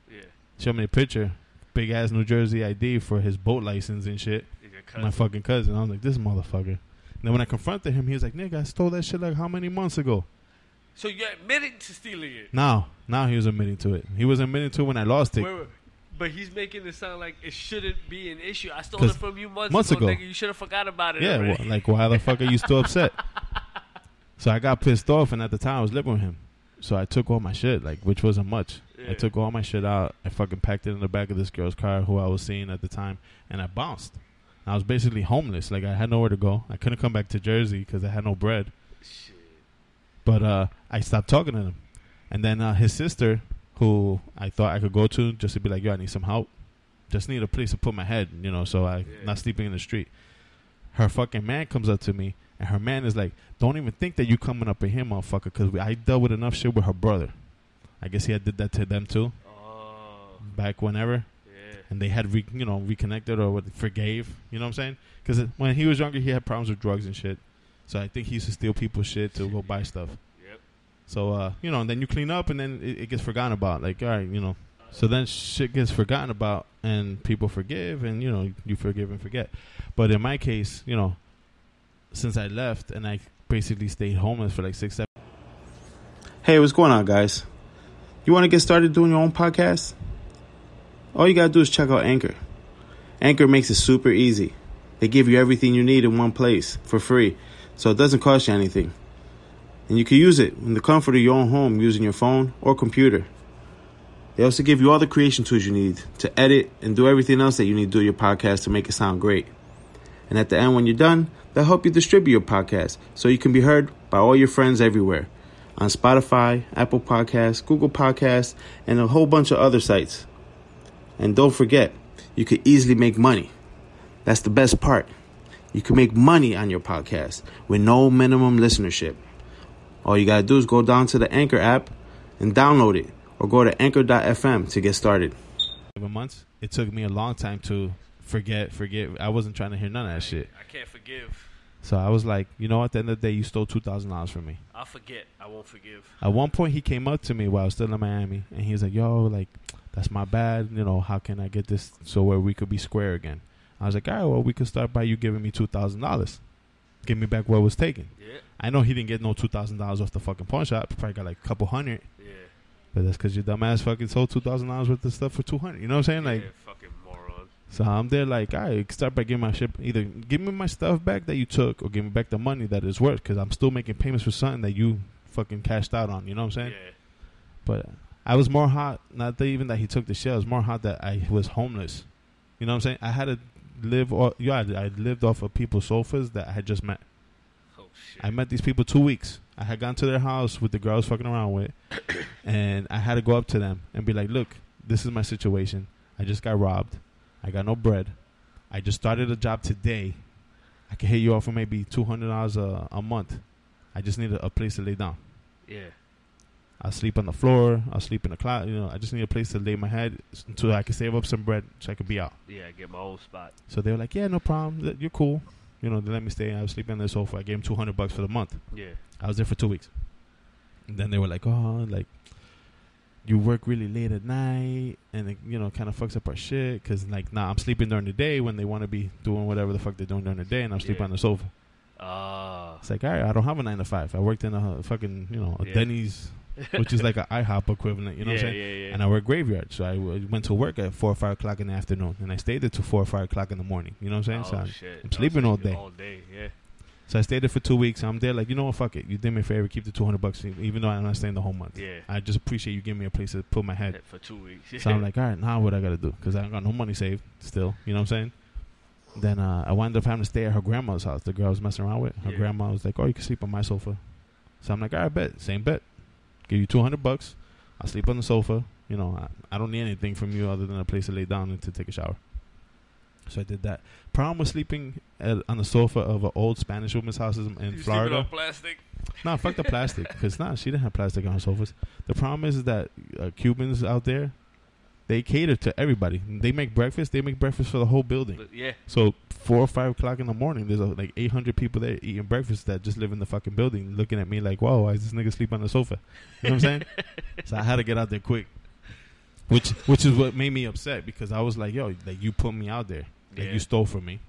Yeah. show me a picture, big ass New Jersey ID for his boat license and shit. My fucking cousin. I was like, this motherfucker. And then when I confronted him, he was like, nigga, I stole that shit like how many months ago? So you're admitting to stealing it. Now, now he was admitting to it. He was admitting to it when I lost it. Wait, wait. But he's making it sound like it shouldn't be an issue. I stole it from you months, months ago, ago. nigga. You should have forgot about it Yeah, well, like why the fuck are you still upset? So I got pissed off, and at the time I was living with him. So I took all my shit, like which wasn't much. Yeah. I took all my shit out. I fucking packed it in the back of this girl's car who I was seeing at the time, and I bounced. I was basically homeless. Like I had nowhere to go. I couldn't come back to Jersey because I had no bread. Shit. But uh, I stopped talking to him, and then uh, his sister, who I thought I could go to just to be like, "Yo, I need some help. Just need a place to put my head, you know, so I Yeah. not sleeping in the street." Her fucking man comes up to me, and her man is like, "Don't even think that you coming up in here, motherfucker, because I dealt with enough shit with her brother. I guess he had did that to them too, Oh, back whenever." Yeah. and they had re, you know reconnected or what, forgave. You know what I'm saying? Because when he was younger, he had problems with drugs and shit. So I think he used to steal people's shit to go buy stuff. Yep. So uh, you know, and then you clean up, and then it, it gets forgotten about. Like all right, you know. So then shit gets forgotten about, and people forgive, and you know you forgive and forget. But in my case, you know, since I left and I basically stayed homeless for like six, seven. Hey, what's going on, guys? You want to get started doing your own podcast? All you got to do is check out Anchor. Anchor makes it super easy. They give you everything you need in one place for free, so it doesn't cost you anything. And you can use it in the comfort of your own home using your phone or computer. They also give you all the creation tools you need to edit and do everything else that you need to do your podcast to make it sound great. And at the end, when you're done, they'll help you distribute your podcast so you can be heard by all your friends everywhere on Spotify, Apple Podcasts, Google Podcasts, and a whole bunch of other sites. And don't forget, you could easily make money. That's the best part. You can make money on your podcast with no minimum listenership. All you gotta do is go down to the Anchor app and download it, or go to anchor.fm to get started. Seven months. It took me a long time to forget, forget. I wasn't trying to hear none of that shit. I can't forgive. So I was like, you know, what? at the end of the day, you stole two thousand dollars from me. I'll forget. I won't forgive. At one point, he came up to me while I was still in Miami, and he was like, "Yo, like, that's my bad. You know, how can I get this so where we could be square again?" I was like, "All right, well, we could start by you giving me two thousand dollars, give me back what was taken." Yeah. I know he didn't get no two thousand dollars off the fucking pawn shop. Probably got like a couple hundred, Yeah. but that's because your dumbass fucking sold two thousand dollars worth of stuff for two hundred. You know what I'm saying? Like, yeah, fucking moron. so I'm there like, all right, start by giving my shit. Either give me my stuff back that you took, or give me back the money that is worth, because I'm still making payments for something that you fucking cashed out on. You know what I'm saying? Yeah. But I was more hot, not that even that he took the shit. I was more hot that I was homeless. You know what I'm saying? I had to live. Off, yeah, I, I lived off of people's sofas that I had just met. Oh shit. I met these people two weeks. I had gone to their house with the girl I was fucking around with, and I had to go up to them and be like, "Look, this is my situation. I just got robbed. I got no bread. I just started a job today. I can hit you off for maybe two hundred dollars a a month. I just need a, a place to lay down. yeah. I'll sleep on the floor. I'll sleep in the closet. You know, I just need a place to lay my head s- until I can save up some bread so I can be out. Yeah. Get my own spot. So they were like, "Yeah, no problem. You're cool." You know, they let me stay. I was sleeping on the sofa. I gave them two hundred bucks for the month. Yeah. I was there for two weeks. And then they were like, "Oh, like you work really late at night, and it, you know, kind of fucks up our shit." Because like, nah, I'm sleeping during the day when they want to be doing whatever the fuck they're doing during the day, and I'm sleeping Yeah. on the sofa. Ah. It's like, all right, I don't have a nine to five. I worked in a fucking, you know, a Yeah. Denny's, which is like an IHOP equivalent. You know yeah, what I'm saying? Yeah. Yeah. and I work graveyard. So I w- went to work at four or five o'clock in the afternoon, and I stayed there till four or five o'clock in the morning. You know what I'm saying? Oh so, shit. I'm sleeping all day. All day. Yeah. so I stayed there for two weeks. I'm there, like you know what? Fuck it. You did me a favor. Keep the two hundred bucks, even though I'm not staying the whole month. Yeah. I just appreciate you giving me a place to put my head. For two weeks. So I'm like, all right, now what I gotta do? Because I got no money saved still. You know what I'm saying? Then uh, I wound up having to stay at her grandma's house. The girl I was messing around with. Her Yeah. grandma was like, "Oh, you can sleep on my sofa." So I'm like, "All right, bet, same bet. Give you two hundred bucks. I'll sleep on the sofa. You know, I, I don't need anything from you other than a place to lay down and to take a shower." So I did that. Problem with sleeping at, on the sofa of an old Spanish woman's house in, You Florida. on plastic. No, fuck the plastic. Because nah, she didn't have plastic on her sofas. The problem is that uh, Cubans out there, they cater to everybody. They make breakfast. They make breakfast for the whole building. Yeah. So four or five o'clock in the morning, there's like 800 people there eating breakfast that just live in the fucking building, looking at me like, "Whoa, why is this nigga sleep on the sofa?" You know what I'm saying? so I had to get out there quick. Which which is what made me upset because I was like, "Yo, like you put me out there, like Yeah. you stole from me,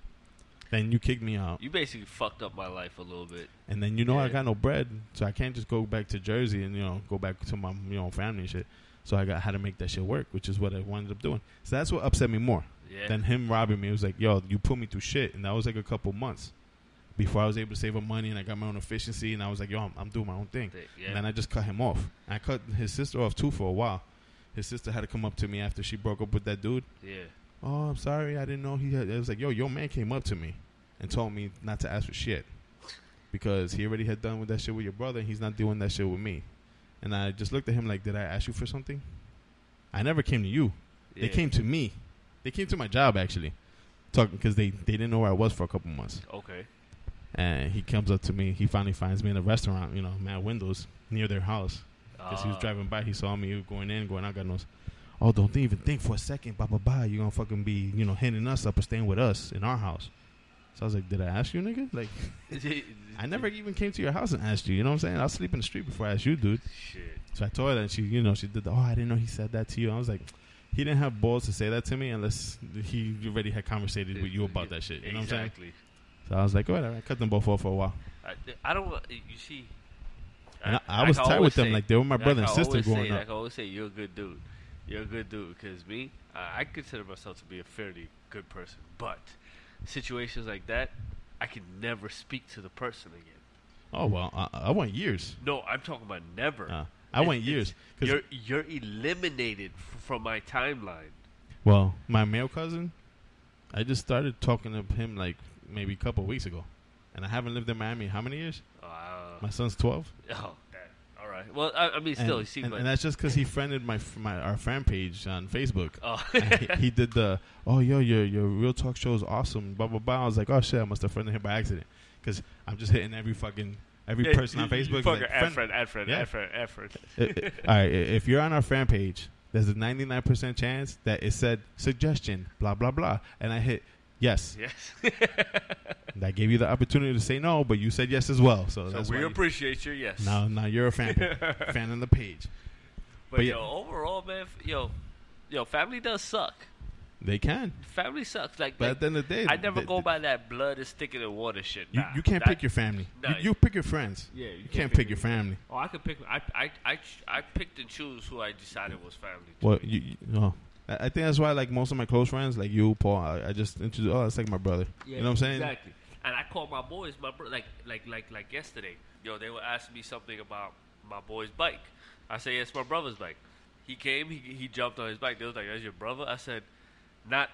then you kicked me out." You basically fucked up my life a little bit. And then you know I got no bread, so I can't just go back to Jersey and you know go back to my you know family and shit. So I got how to make that shit work, which is what I wound up doing. So that's what upset me more Yeah. than him robbing me. It was like, yo, you put me through shit, and that was like a couple months before I was able to save up money and I got my own efficiency, and I was like, yo, I'm, I'm doing my own thing. yeah. And then I just cut him off. I cut his sister off too for a while. His sister had to come up to me after she broke up with that dude. yeah. Oh, I'm sorry, I didn't know he had. It was like, yo, your man came up to me and told me not to ask for shit because he already had done with that shit with your brother. and He's not doing that shit with me. And I just looked at him like, did I ask you for something? I never came to you. They came to me. They came to my job actually, talking because they they didn't know where I was for a couple months. Okay. And he comes up to me. He finally finds me in a restaurant, you know, man, windows near their house. Because he was Ah. driving by, he saw me going in, going out, God knows. Oh, don't even think for a second, blah, blah, blah. You're going to fucking be, you know, handing us up or staying with us in our house. So I was like, did I ask you, nigga? Like, I never even came to your house and asked you. You know what I'm saying? I'll sleep in the street before I ask you, dude. Shit. So I told her and she, you know, she did the, oh, I didn't know he said that to you. I was like, he didn't have balls to say that to me unless he already had conversated with you about that shit. You know what I'm saying? Exactly. So I was like, whatever. I cut them both off for a while. I, I don't. Uh, you see. And I, I was can tight with them say- like they were my brother and sister growing say, up. I always say, you're a good dude. You're a good dude because me, I, I consider myself to be a fairly good person. But situations like that, I can never speak to the person again. Oh well, I, I went years. No, I'm talking about never. Uh, I It- went years. 'Cause- You're you're eliminated f- from my timeline. Well, my male cousin, I just started talking to him like maybe a couple of weeks ago, and I haven't lived in Miami how many years? Uh, My son's twelve. oh, that, all right. right. Well, I, I mean, still, and, he seems and, like. and that's just because he friended my, my our fan page on Facebook. oh. He, he did the oh yo your your real talk show is awesome blah blah blah. I was like oh shit I must have friended him by accident because I'm just hitting every fucking every Yeah, person on you- Facebook. Fucking like, add friend- friend, friend, Yeah. add friend, add friend. All right, if you're on our fan page, there's a 99% chance that it said suggestion, blah blah blah, and I hit yes. Yes. That gave you the opportunity to say no, but you said yes as well. So, so that's we you- appreciate you. Yes. now now you're a fan fan on the page. but, but yo, yeah. overall, man, yo, yo, family does suck. They can, Family sucks. Like, but like at the end of the day, I never they- go they- by that blood is thicker than water shit. You, Nah, you can't that- pick your family. Nah. You, you pick your friends. Yeah, You can't pick your family. Oh, I could pick. I, I, I, I picked and choose who I decided was family. to Well, you, you no. I I think that's why, like most of my close friends, like you, Paul, I, I just introduce. Oh, it's like my brother. Yeah, you know what I'm saying? Exactly. And I called my boys, my bro, like, like, like, like yesterday. Yo, they were asking me something about my boy's bike. I say it's my brother's bike. He came, he, he jumped on his bike. They was like, "That's your brother?" I said, "Not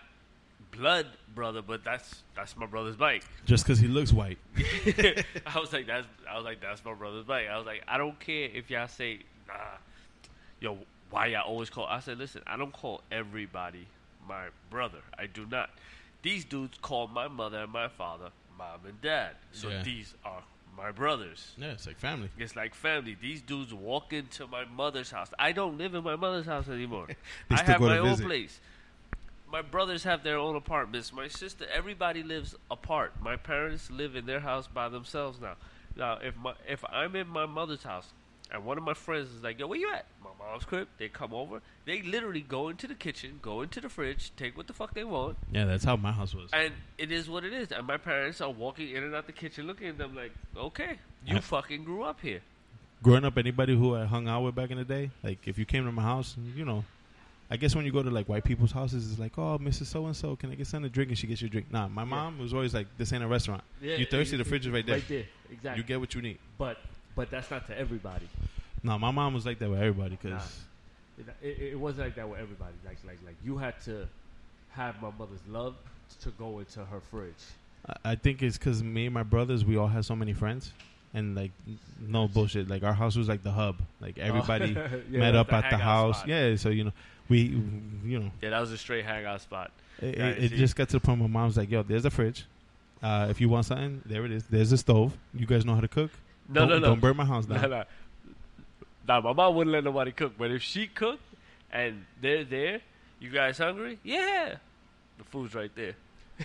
blood brother, but that's that's my brother's bike." Just because he looks white. I was like, "That's," I was like, "That's my brother's bike." I was like, "I don't care if y'all say, nah, yo, why y'all always call?" I said, "Listen, I don't call everybody my brother. I do not. These dudes call my mother and my father mom and dad. So Yeah. these are my brothers." Yeah, it's like family. It's like family. These dudes walk into my mother's house. I don't live in my mother's house anymore. I have my own visit. place. My brothers have their own apartments. My sister, everybody lives apart. My parents live in their house by themselves now. Now, if my if I'm in my mother's house and one of my friends is like, "Yo, where you at?" My mom's crib. They come over. They literally go into the kitchen, go into the fridge, take what the fuck they want, Yeah, that's how my house was. and it is what it is. And my parents are walking in and out the kitchen, looking at them like, "Okay, you I- fucking grew up here." Growing up, anybody who I hung out with back in the day, like if you came to my house, you know, I guess when you go to like white people's houses, it's like, oh, Mrs. So and So, can I get something to drink? And she gets you a drink. Nah, my mom was always like, this ain't a restaurant. Yeah, you thirsty? The fridge is right there. Right there, exactly. You get what you need. but but that's not to everybody. No, my mom was like that with everybody because Nah. It, it, it wasn't like that with everybody. Like like like you had to have my mother's love to go into her fridge. I I think it's because me and my brothers, we all had so many friends. And like, no bullshit. Like our house was like the hub. Like everybody Yeah, met up the at the house. spot. Yeah, so you know, we, you know, Yeah, that was a straight hangout spot. It, it, it just got to the point where mom's like, "Yo, there's a fridge. Uh, if you want something, there it is. There's a stove. You guys know how to cook. No, don't, no, no. Don't burn my house down. No, no. Nah, my mom wouldn't let nobody cook. But if she cooked and they're there, you guys hungry? Yeah. The food's right there.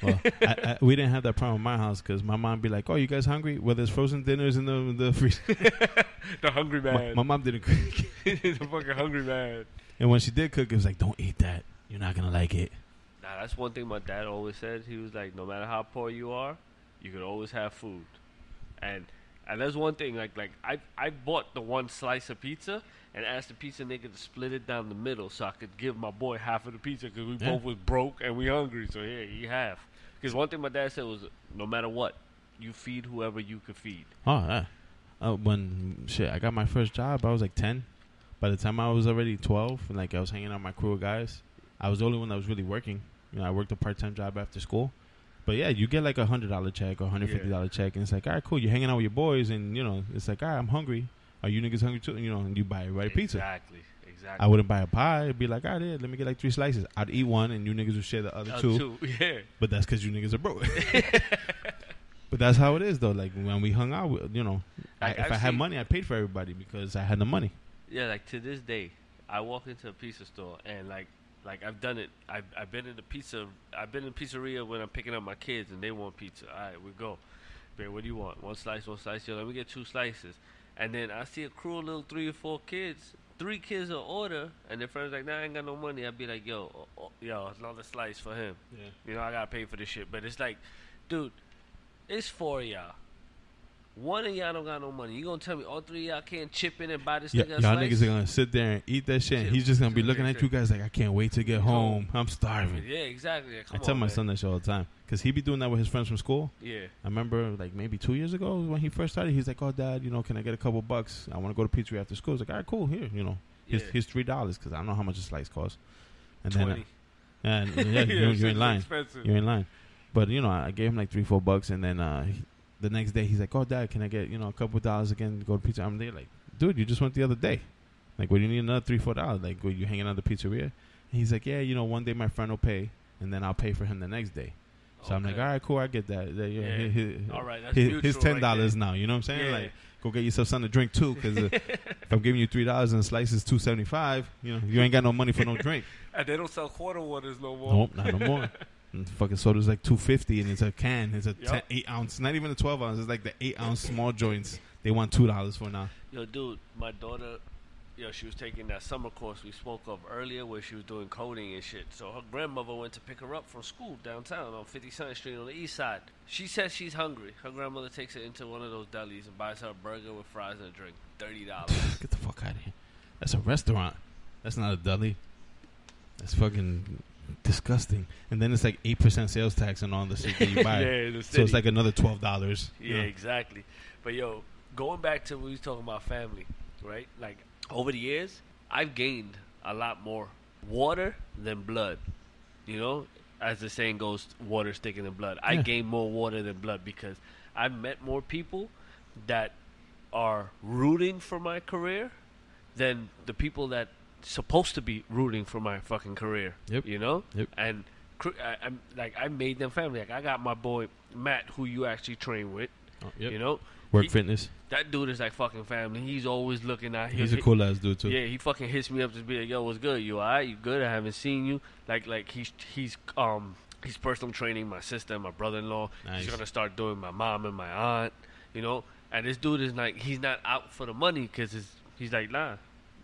Well, I, I, we didn't have that problem in my house because my mom be like, "Oh, you guys hungry? Well, there's frozen dinners in the the freezer." The hungry my, man. my mom didn't cook, the fucking hungry man. and when she did cook, it was like, "Don't eat that. You're not gonna like it." Nah, that's one thing my dad always said. He was like, no matter how poor you are, you could always have food. And and there's one thing like like I I bought the one slice of pizza and asked the pizza nigga to split it down the middle so I could give my boy half of the pizza because we Yeah. both was broke and we hungry. So here, he half. Because one thing my dad said was, no matter what, you feed whoever you could feed. Oh, yeah. Uh, when shit, I got my first job, I was like ten. By the time I was already twelve, and like I was hanging out with my crew of guys, I was the only one that was really working. You know, I worked a part time job after school. But yeah, you get like a hundred dollar check or hundred fifty dollar check, and it's like, all right, cool. You're hanging out with your boys, and you know, it's like, all right, I'm hungry. Are you niggas hungry too? You know, and you buy everybody pizza. Exactly. Exactly. I wouldn't buy a pie. It'd be like, all right, yeah, let me get like three slices. I'd eat one, and you niggas would share the other Uh, two. two. Yeah. But that's because you niggas are broke. but that's how it is, though. Like when we hung out, you know, I, if I've I had money, I paid for everybody because I had the money. Yeah, like to this day, I walk into a pizza store and like like I've done it. I've I've been in the pizza. I've been in pizzeria when I'm picking up my kids and they want pizza. All right, we go. Babe, what do you want? One slice, one slice. Yo, let me get two slices. And then I see a crew of little three or four kids. Three kids will order, and their friends like, "Nah, I ain't got no money." I'd be like, "Yo, oh, oh, yo, another slice for him." Yeah. You know, I gotta pay for this shit. But it's like, dude, it's four of y'all. One of y'all don't got no money. You gonna tell me all three of y'all can't chip in and buy this Yeah, nigga y'all niggas are gonna sit there and eat that shit. And he's just gonna be looking at you guys like, I can't wait to get home. I'm starving. Yeah, exactly. Come I tell on, my man. son that shit all the time because he be doing that with his friends from school. Yeah, I remember like maybe two years ago when he first started, he's like, "Oh, dad, you know, can I get a couple bucks? I want to go to pizzeria after school." I was like, "All right, cool. Here, you know, here's, Yeah. here's three dollars because I don't know how much a slice costs." And then, twenty. uh, and yeah, you're, you're in line. Expensive. You're in line. But you know, I gave him like three, four bucks, and then uh, he- the next day he's like, "Oh, dad, can I get you know a couple dollars again to go to pizza?" I'm there like, dude, you just went the other day. Like, what do you need another three, four dollars? Like, when you hanging out the pizzeria? And he's like, yeah, you know, one day my friend will pay, and then I'll pay for him the next day. So I'm like, all right, cool, I get that. That- yeah, Yeah. hi- hi- All right, that's his, his ten dollars right now. You know what I'm saying? Yeah. Like, go get yourself something to drink too, because uh, if I'm giving you three dollars and a slice is two seventy five, you know, you ain't got no money for no drink. And they don't sell quarter waters no more. nope, not no more. And fucking soda's like two fifty, and it's a can. It's a Yup. 10, eight ounce, not even a twelve ounce. It's like the eight ounce small joints. They want two dollars for now. Yo, dude, my daughter, yo, she was taking that summer course we spoke of earlier where she was doing coding and shit. So her grandmother went to pick her up from school downtown on Fifty 52nd Street on the east side. She says she's hungry. Her grandmother takes her into one of those delis and buys her a burger with fries and a drink. $30. Get the fuck out of here. That's a restaurant. That's not a deli. That's fucking disgusting. And then it's like eight percent sales tax on all the shit that you buy. Yeah, so it's like another twelve dollars. Yeah, exactly. But yo, going back to what we was talking about family, right? Like over the years, I've gained a lot more water than blood. You know, as the saying goes, water's thicker than blood. I Yeah. gained more water than blood because I've met more people that are rooting for my career than the people that supposed to be rooting for my fucking career. Yep. You know. Yep. And I, I'm like I made them family. Like I got my boy Matt, who you actually train with. Oh, yep. You know, Work He- fitness. that dude is like fucking family. He's always looking out. He's a cool ass dude too. Yeah, he fucking hits me up to be like, "Yo, what's good? You alright? You good? I haven't seen you." Like, like he's he's um he's personal training my sister, my brother-in-law. Nice. He's gonna start doing my mom and my aunt. You know, and this dude is like, he's not out for the money because he's like, nah,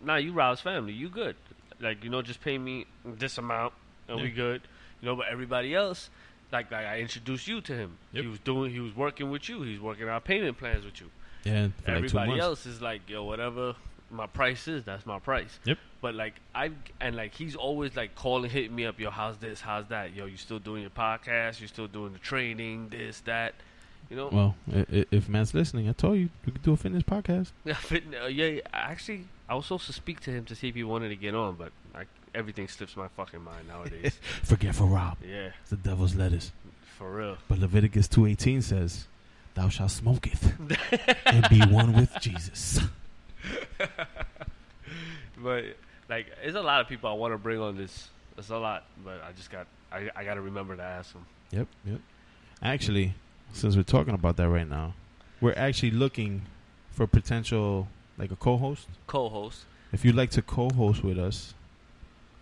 nah, you Rob's family, you good. Like, you know, just pay me this amount and we good. You know, but everybody else. Like, like I introduced you to him. Yep. He was doing. He was working with you. He's working out payment plans with you. Yeah, for like two Everybody else is like, yo, whatever my price is, that's my price. Yep. But like I and like he's always like calling, hitting me up, yo, how's this, how's that, yo, you still doing your podcast, you still doing the training, this, that, you know. Well, if man's listening, I told you we could do a fitness podcast. Yeah, fit- uh, yeah. Actually, I was supposed to speak to him to see if he wanted to get on, but I, everything slips my fucking mind nowadays. Forget for Rob. yeah, It's the devil's lettuce. for real. But Leviticus two eighteen says, "Thou shalt smoke it and be one with Jesus." But like, there's a lot of people I want to bring on this. It's a lot, but I just got, I, I got to remember to ask them. Yep, yep. Actually, since we're talking about that right now, we're actually looking for potential like a co-host. Co-host. If you'd like to co-host with us,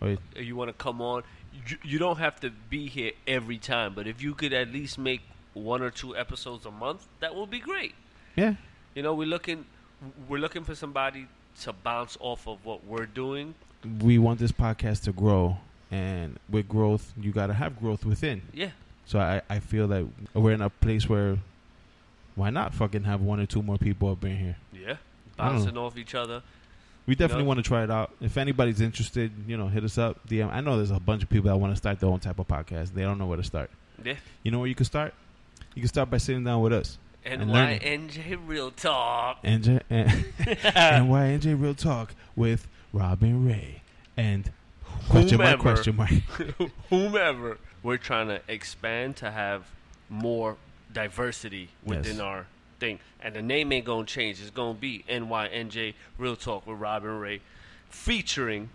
or uh, you want to come on, you, you don't have to be here every time, but if you could at least make one or two episodes a month, that would be great. yeah, You know, we're looking we're looking for somebody to bounce off of what we're doing. we want this podcast to grow, and with growth, you got to have growth within. Yeah. So I, I feel that we're in a place where why not fucking have one or two more people up in here? Yeah. I don't know. Bouncing mm. off each other. We definitely want to try it out. If anybody's interested, you know, hit us up. DM. I know there's a bunch of people that want to start their own type of podcast. They don't know where to start. Yeah. You know where you can start? You can start by sitting down with us. And. NYNJ Real Talk. NJ, NYNJ Real Talk with Rob and Ray and question mark question mark. Whomever. We're trying to expand to have more diversity within Yes. our thing. And the name ain't gonna change. It's gonna be NYNJ Real Talk with Rob and Ray, featuring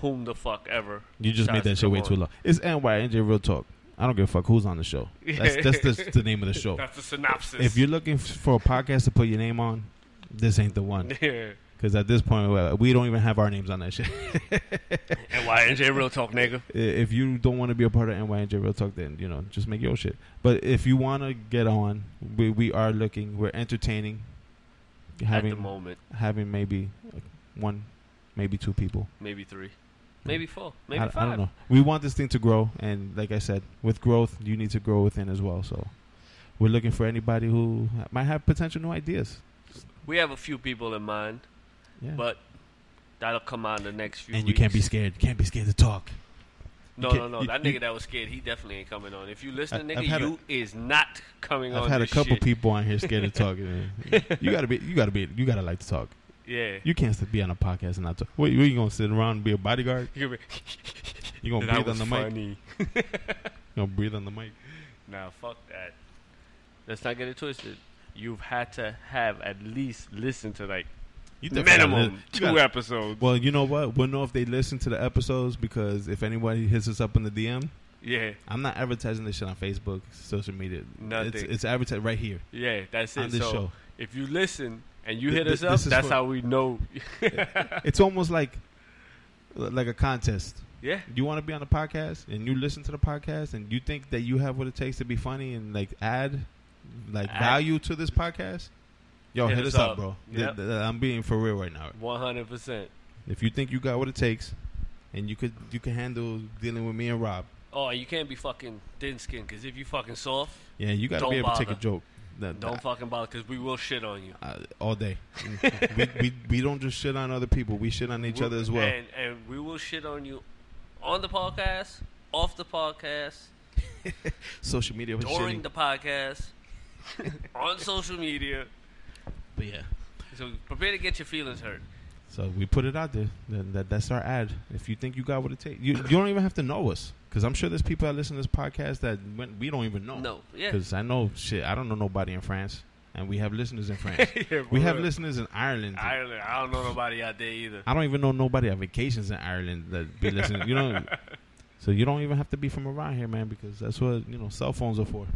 whom the fuck ever. You just made that shit way too long. It's NYNJ Real Talk. I don't give a fuck who's on the show. That's that's the, the name of the show. That's the synopsis. If you're looking for a podcast to put your name on, this ain't the one. yeah. Because at this point, we don't even have our names on that shit. NYNJ Real Talk, nigga. If you don't want to be a part of NYNJ Real Talk, then you know just make your shit. But if you want to get on, we we are looking. We're entertaining. At the Having moment, having maybe one, maybe two people. maybe three, maybe four, maybe I, five. I don't know. We want this thing to grow, and like I said, with growth, you need to grow within as well. So we're looking for anybody who might have potential new ideas. We have a few people in mind, Yeah. but that'll come out in the next few. and you can't be scared. You can't be scared to talk. No, no, no. you- that you- nigga that was scared, he definitely ain't coming on. If you listen, I- I've nigga, had a- you is not coming on. I've had a couple shit. people on here scared to talk. you gotta be. You gotta be. You gotta like to talk. Yeah. You can't sit- be on a podcast and not talk. What, what you gonna sit around and be a bodyguard? You You gonna breathe on the mic? funny. You gonna breathe on the mic? Nah, fuck that. Let's not get it twisted. You've had to have at least listened to like You Minimum two gotta- episodes. Well, you know what? We'll know if they listen to the episodes because if anybody hits us up in the DM, yeah, I'm not advertising this shit on Facebook, social media. Nothing. It's, it's advertised right here yeah, that's it. so show. if you listen and you Th- hit us th- up, that's for- how we know. It's almost like like a contest. yeah, You want to be on the podcast and you listen to the podcast and you think that you have what it takes to be funny and like add like Add- value to this podcast. Yo, Hit hit, us us up, up. bro. Yep. Th- th- I'm being for real right now. one hundred percent. If you think you got what it takes, and you could you can handle dealing with me and Rob, Oh, you can't be fucking thin skinned because if you fucking soft, yeah, you got to be able to take a bother. joke. That- don't fucking bother because we will shit on you. uh, all day. we, we we don't just shit on other people. We shit on each We'll- other as well. And and we will shit on you on the podcast, off the podcast, Social media during shitting. the podcast, on social media. But yeah. So prepare to get your feelings hurt. So we put it out there. That, that that's our ad. If you think you got what it takes, you you don't even have to know us because I'm sure there's people that listen to this podcast that when, we don't even know. No, yeah. Because I know shit. I don't know nobody in France, and we have listeners in France. Yeah, we have listeners in Ireland. Ireland. I don't know nobody out there either. I don't even know nobody on vacations in Ireland that be listening. You know, so you don't even have to be from around here, man, because that's what you know cell phones are for.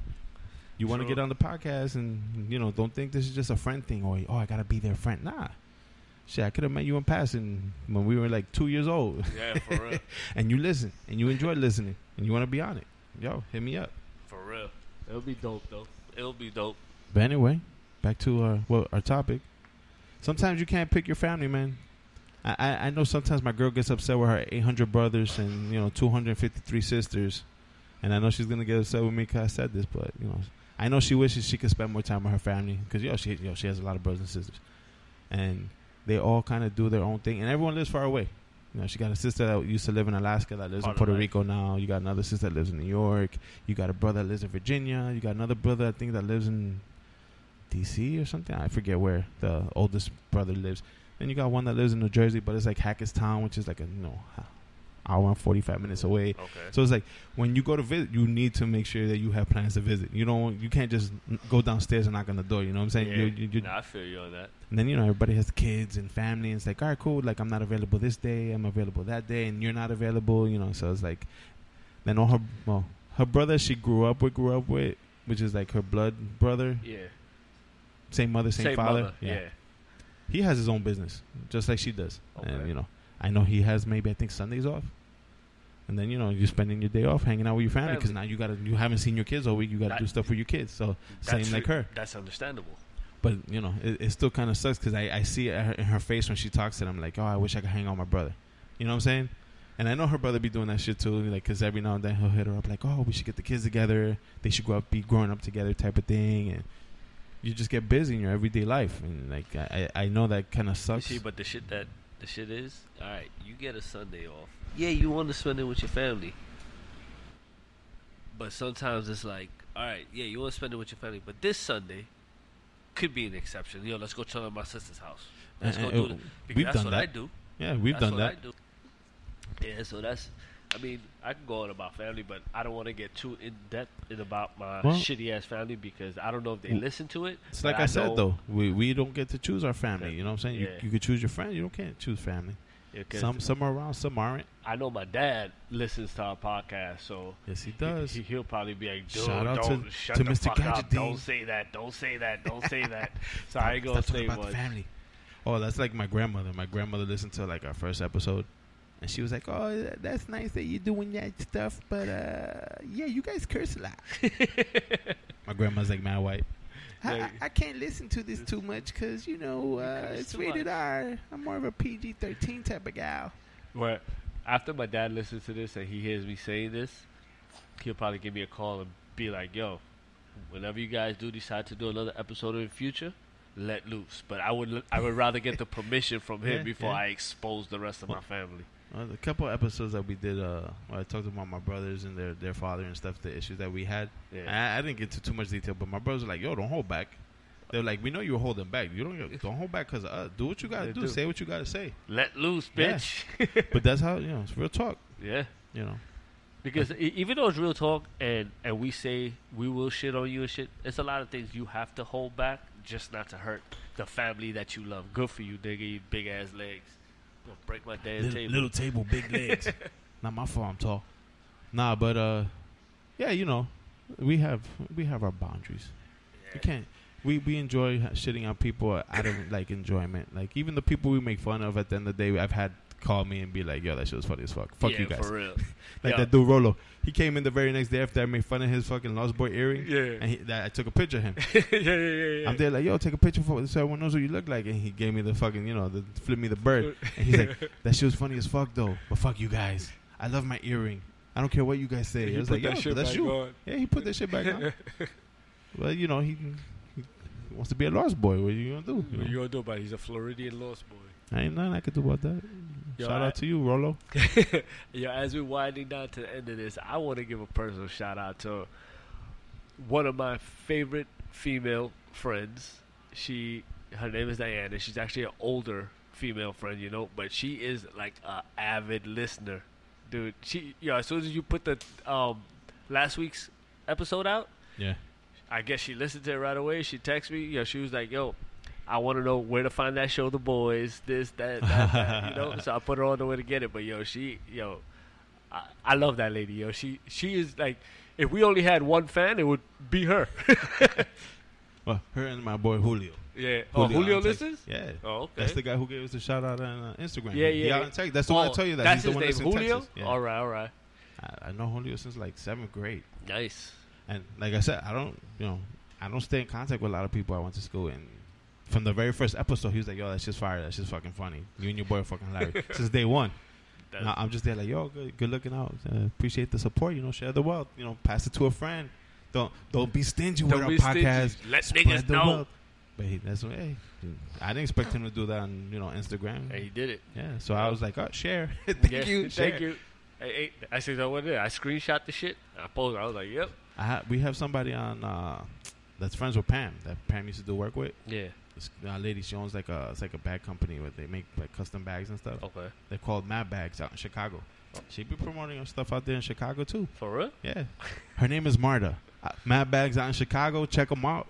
You want to get on the podcast, and you know, don't think this is just a friend thing, or oh, I gotta be their friend. Nah, shit, I could have met you in passing when we were like two years old, Yeah, for real. and you listen, and you enjoy listening, and you want to be on it. Yo, hit me up. For real. It'll be dope though. It'll be dope. But anyway, back to our well, our topic. Sometimes you can't pick your family, man. I, I, I know sometimes my girl gets upset with her 800 brothers and you know 253 sisters, and I know she's gonna get upset with me because I said this, but you know I know she wishes she could spend more time with her family because yo she yo she has a lot of brothers and sisters, and they all kind of do their own thing, and everyone lives far away. You know, she got a sister that used to live in Alaska that lives Part in Puerto. Rico now. You got another sister that lives in New York. You got a brother that lives in Virginia. You got another brother I think that lives in DC or something. I forget where the oldest brother lives. Then you got one that lives in New Jersey, but it's like Hackettstown, which is like a you know hour and forty five minutes away. Okay. So it's like when you go to visit, you need to make sure that you have plans to visit. You don't, you can't just go downstairs and knock on the door. You know what I'm saying? Yeah. You, you, you, Nah, I feel you on that. and then you know everybody has kids and family, and it's like, all right, cool. Like I'm not available this day, I'm available that day, and you're not available. You know, so it's like, then all her, well, her brother she grew up with, grew up with, which is like her blood brother, Yeah. same mother, same, Same father. mother. Yeah. he has his own business, just like she does. And Okay. you know, I know he has maybe I think Sundays off, and then you know you're spending your day off hanging out with your family because now you gotta you haven't seen your kids all week. You gotta That- do stuff with your kids. So same like her. That's understandable. But you know, it, it still kind of sucks because I, I see it her- in her face when she talks, and I'm like, oh, I wish I could hang out with my brother. You know what I'm saying? And I know her brother be doing that shit too, like because every now and then he'll hit her up like, oh, we should get the kids together. They should grow up, be growing up together, type of thing. And you just get busy in your everyday life, and like I, I know that kind of You sucks. see, but the shit that the shit is, all right. You get a Sunday off. Yeah, you want to spend it with your family. But sometimes it's like, all right, yeah, you want to spend it with your family, but this Sunday could be an exception. Yo, let's go chill at my sister's house. Let's Uh, go uh, do it. Because we've that's done what that. I do. yeah, we've That's done what that. I do. Yeah, so that's. I mean, I can go on about family, but I don't want to get too in depth in about my Well- shitty ass family because I don't know if they listen to it. It's like I, said though, we we don't get to choose our family. You know what I'm saying? You, Yeah. you could choose your friend. You don't can't choose family. Yeah, Some some are around, some aren't. I know my dad listens to our podcast, so Yes, he does. He, will probably be like, Dude, Shout out don't to- shut to the Mr. fuck up. Don't say that. Don't say that. Don't say that. So I ain't gonna say much. family. Oh, that's like my grandmother. My grandmother listened to like our first episode, and she was like, "Oh, that's nice that you're doing that stuff, but uh, yeah, you guys curse a lot." my grandma's like mad white. I, I, I can't listen to this too much because you know uh, it's too rated much. R. I'm more of a PG-13 type of gal. Where after my dad listens to this and he hears me saying this, he'll probably give me a call and be like, "Yo, whenever you guys do decide to do another episode in the future." Let loose, but I would I would rather get the permission from him Yeah, before yeah. I expose the rest of my family. Uh, the couple episodes that we did, uh, where I talked about my brothers and their their father and stuff, the issues that we had. Yeah. I, I didn't get into too much detail, but my brothers were like, "Yo, don't hold back." They're like, "We know you were holding back. You don't don't hold back because uh, do what you gotta do. do. Say what you gotta say." Let loose, Yeah. bitch. But that's how you know it's real talk. yeah. You know, Because e- even though it's real talk, and and we say we will shit on you and shit, it's a lot of things you have to hold back just not to hurt the family that you love. Good for you, nigga. You big ass legs. Gonna break my damn little, table. little table, big legs. Not my fault. I'm tall. Nah, but uh, yeah, you know, we have we have our boundaries. We can't. We we enjoy shitting on people out of like enjoyment. Like even the people we make fun of. At the end of the day, I've had call me and be like, "Yo, that shit was funny as fuck. Fuck yeah, you guys." for real. Like Yeah. that dude Rolo. He came in the very next day after I made fun of his fucking Lost Boy earring. Yeah. And he, that, I took a picture of him. yeah, yeah, yeah, yeah. I'm there like, yo, take a picture for so everyone knows what you look like. And he gave me the fucking, you know, the flip me the bird. And he's like, that shit was funny as fuck though. But fuck you guys. I love my earring. I don't care what you guys say. He I was like, that yo, shit that's you. on. Yeah, he put that shit back on. well, you know, he, he wants to be a lost boy. What are you gonna do? You What know? you gonna do about it? He's a Floridian lost boy. I ain't nothing I could do about that. Yo, Shout I- out to you, Rolo. yeah, as we're winding down to the end of this, I want to give a personal shout out to one of my favorite female friends. She, her name is Diana. She's actually an older female friend, you know, but she is like a avid listener, dude. She, yo, as soon as you put the um last week's episode out, Yeah. I guess she listened to it right away. She texted me. Yo, she was like, "Yo, I want to know where to find that show, The Boys, this, that, that, that," you know." So I put her on the way to get it. But yo, she, yo, I, I love that lady. Yo, she, she is like, if we only had one fan, it would be her. Well, her and my boy Julio. yeah. Oh, Julio listens. Yeah. Oh, okay. That's the guy who gave us a shout out on uh, Instagram. Yeah, He yeah. out in Texas. That's the one I Oh, tell you that. That's He's the his one name, Julio. Yeah. All right, all right. I, I know Julio since like seventh grade. Nice. And like I said, I don't, you know, I don't stay in contact with a lot of people I went to school. And from the very first episode, he was like, "Yo, that's just fire. That's just fucking funny. You and your boy are fucking hilarious." Since day one, I- I'm just there like, "Yo, good, good looking out. Uh, appreciate the support. You know, share the wealth. You know, pass it to a friend. Don't don't be stingy Don't with be our stingy. podcast. Let Spread niggas the know. wealth." But he, that's what. Hey, I didn't expect him to do that on you know Instagram. and he did it. Yeah, so I was like, "Oh, share. Thank Yeah, you. share. Thank you. Hey, hey, I said, "So what did I screenshot the shit?" I posted. I was like, "Yep." I ha- we have somebody on uh, that's friends with Pam that Pam used to do work with. Yeah. Uh, lady, she owns like a it's like a bag company where they make like custom bags and stuff. Okay. They're called Mad Bags out in Chicago. She be promoting her stuff out there in Chicago too. For real? Yeah, her name is Marta. Uh, Mad Bags out in Chicago. Check them out.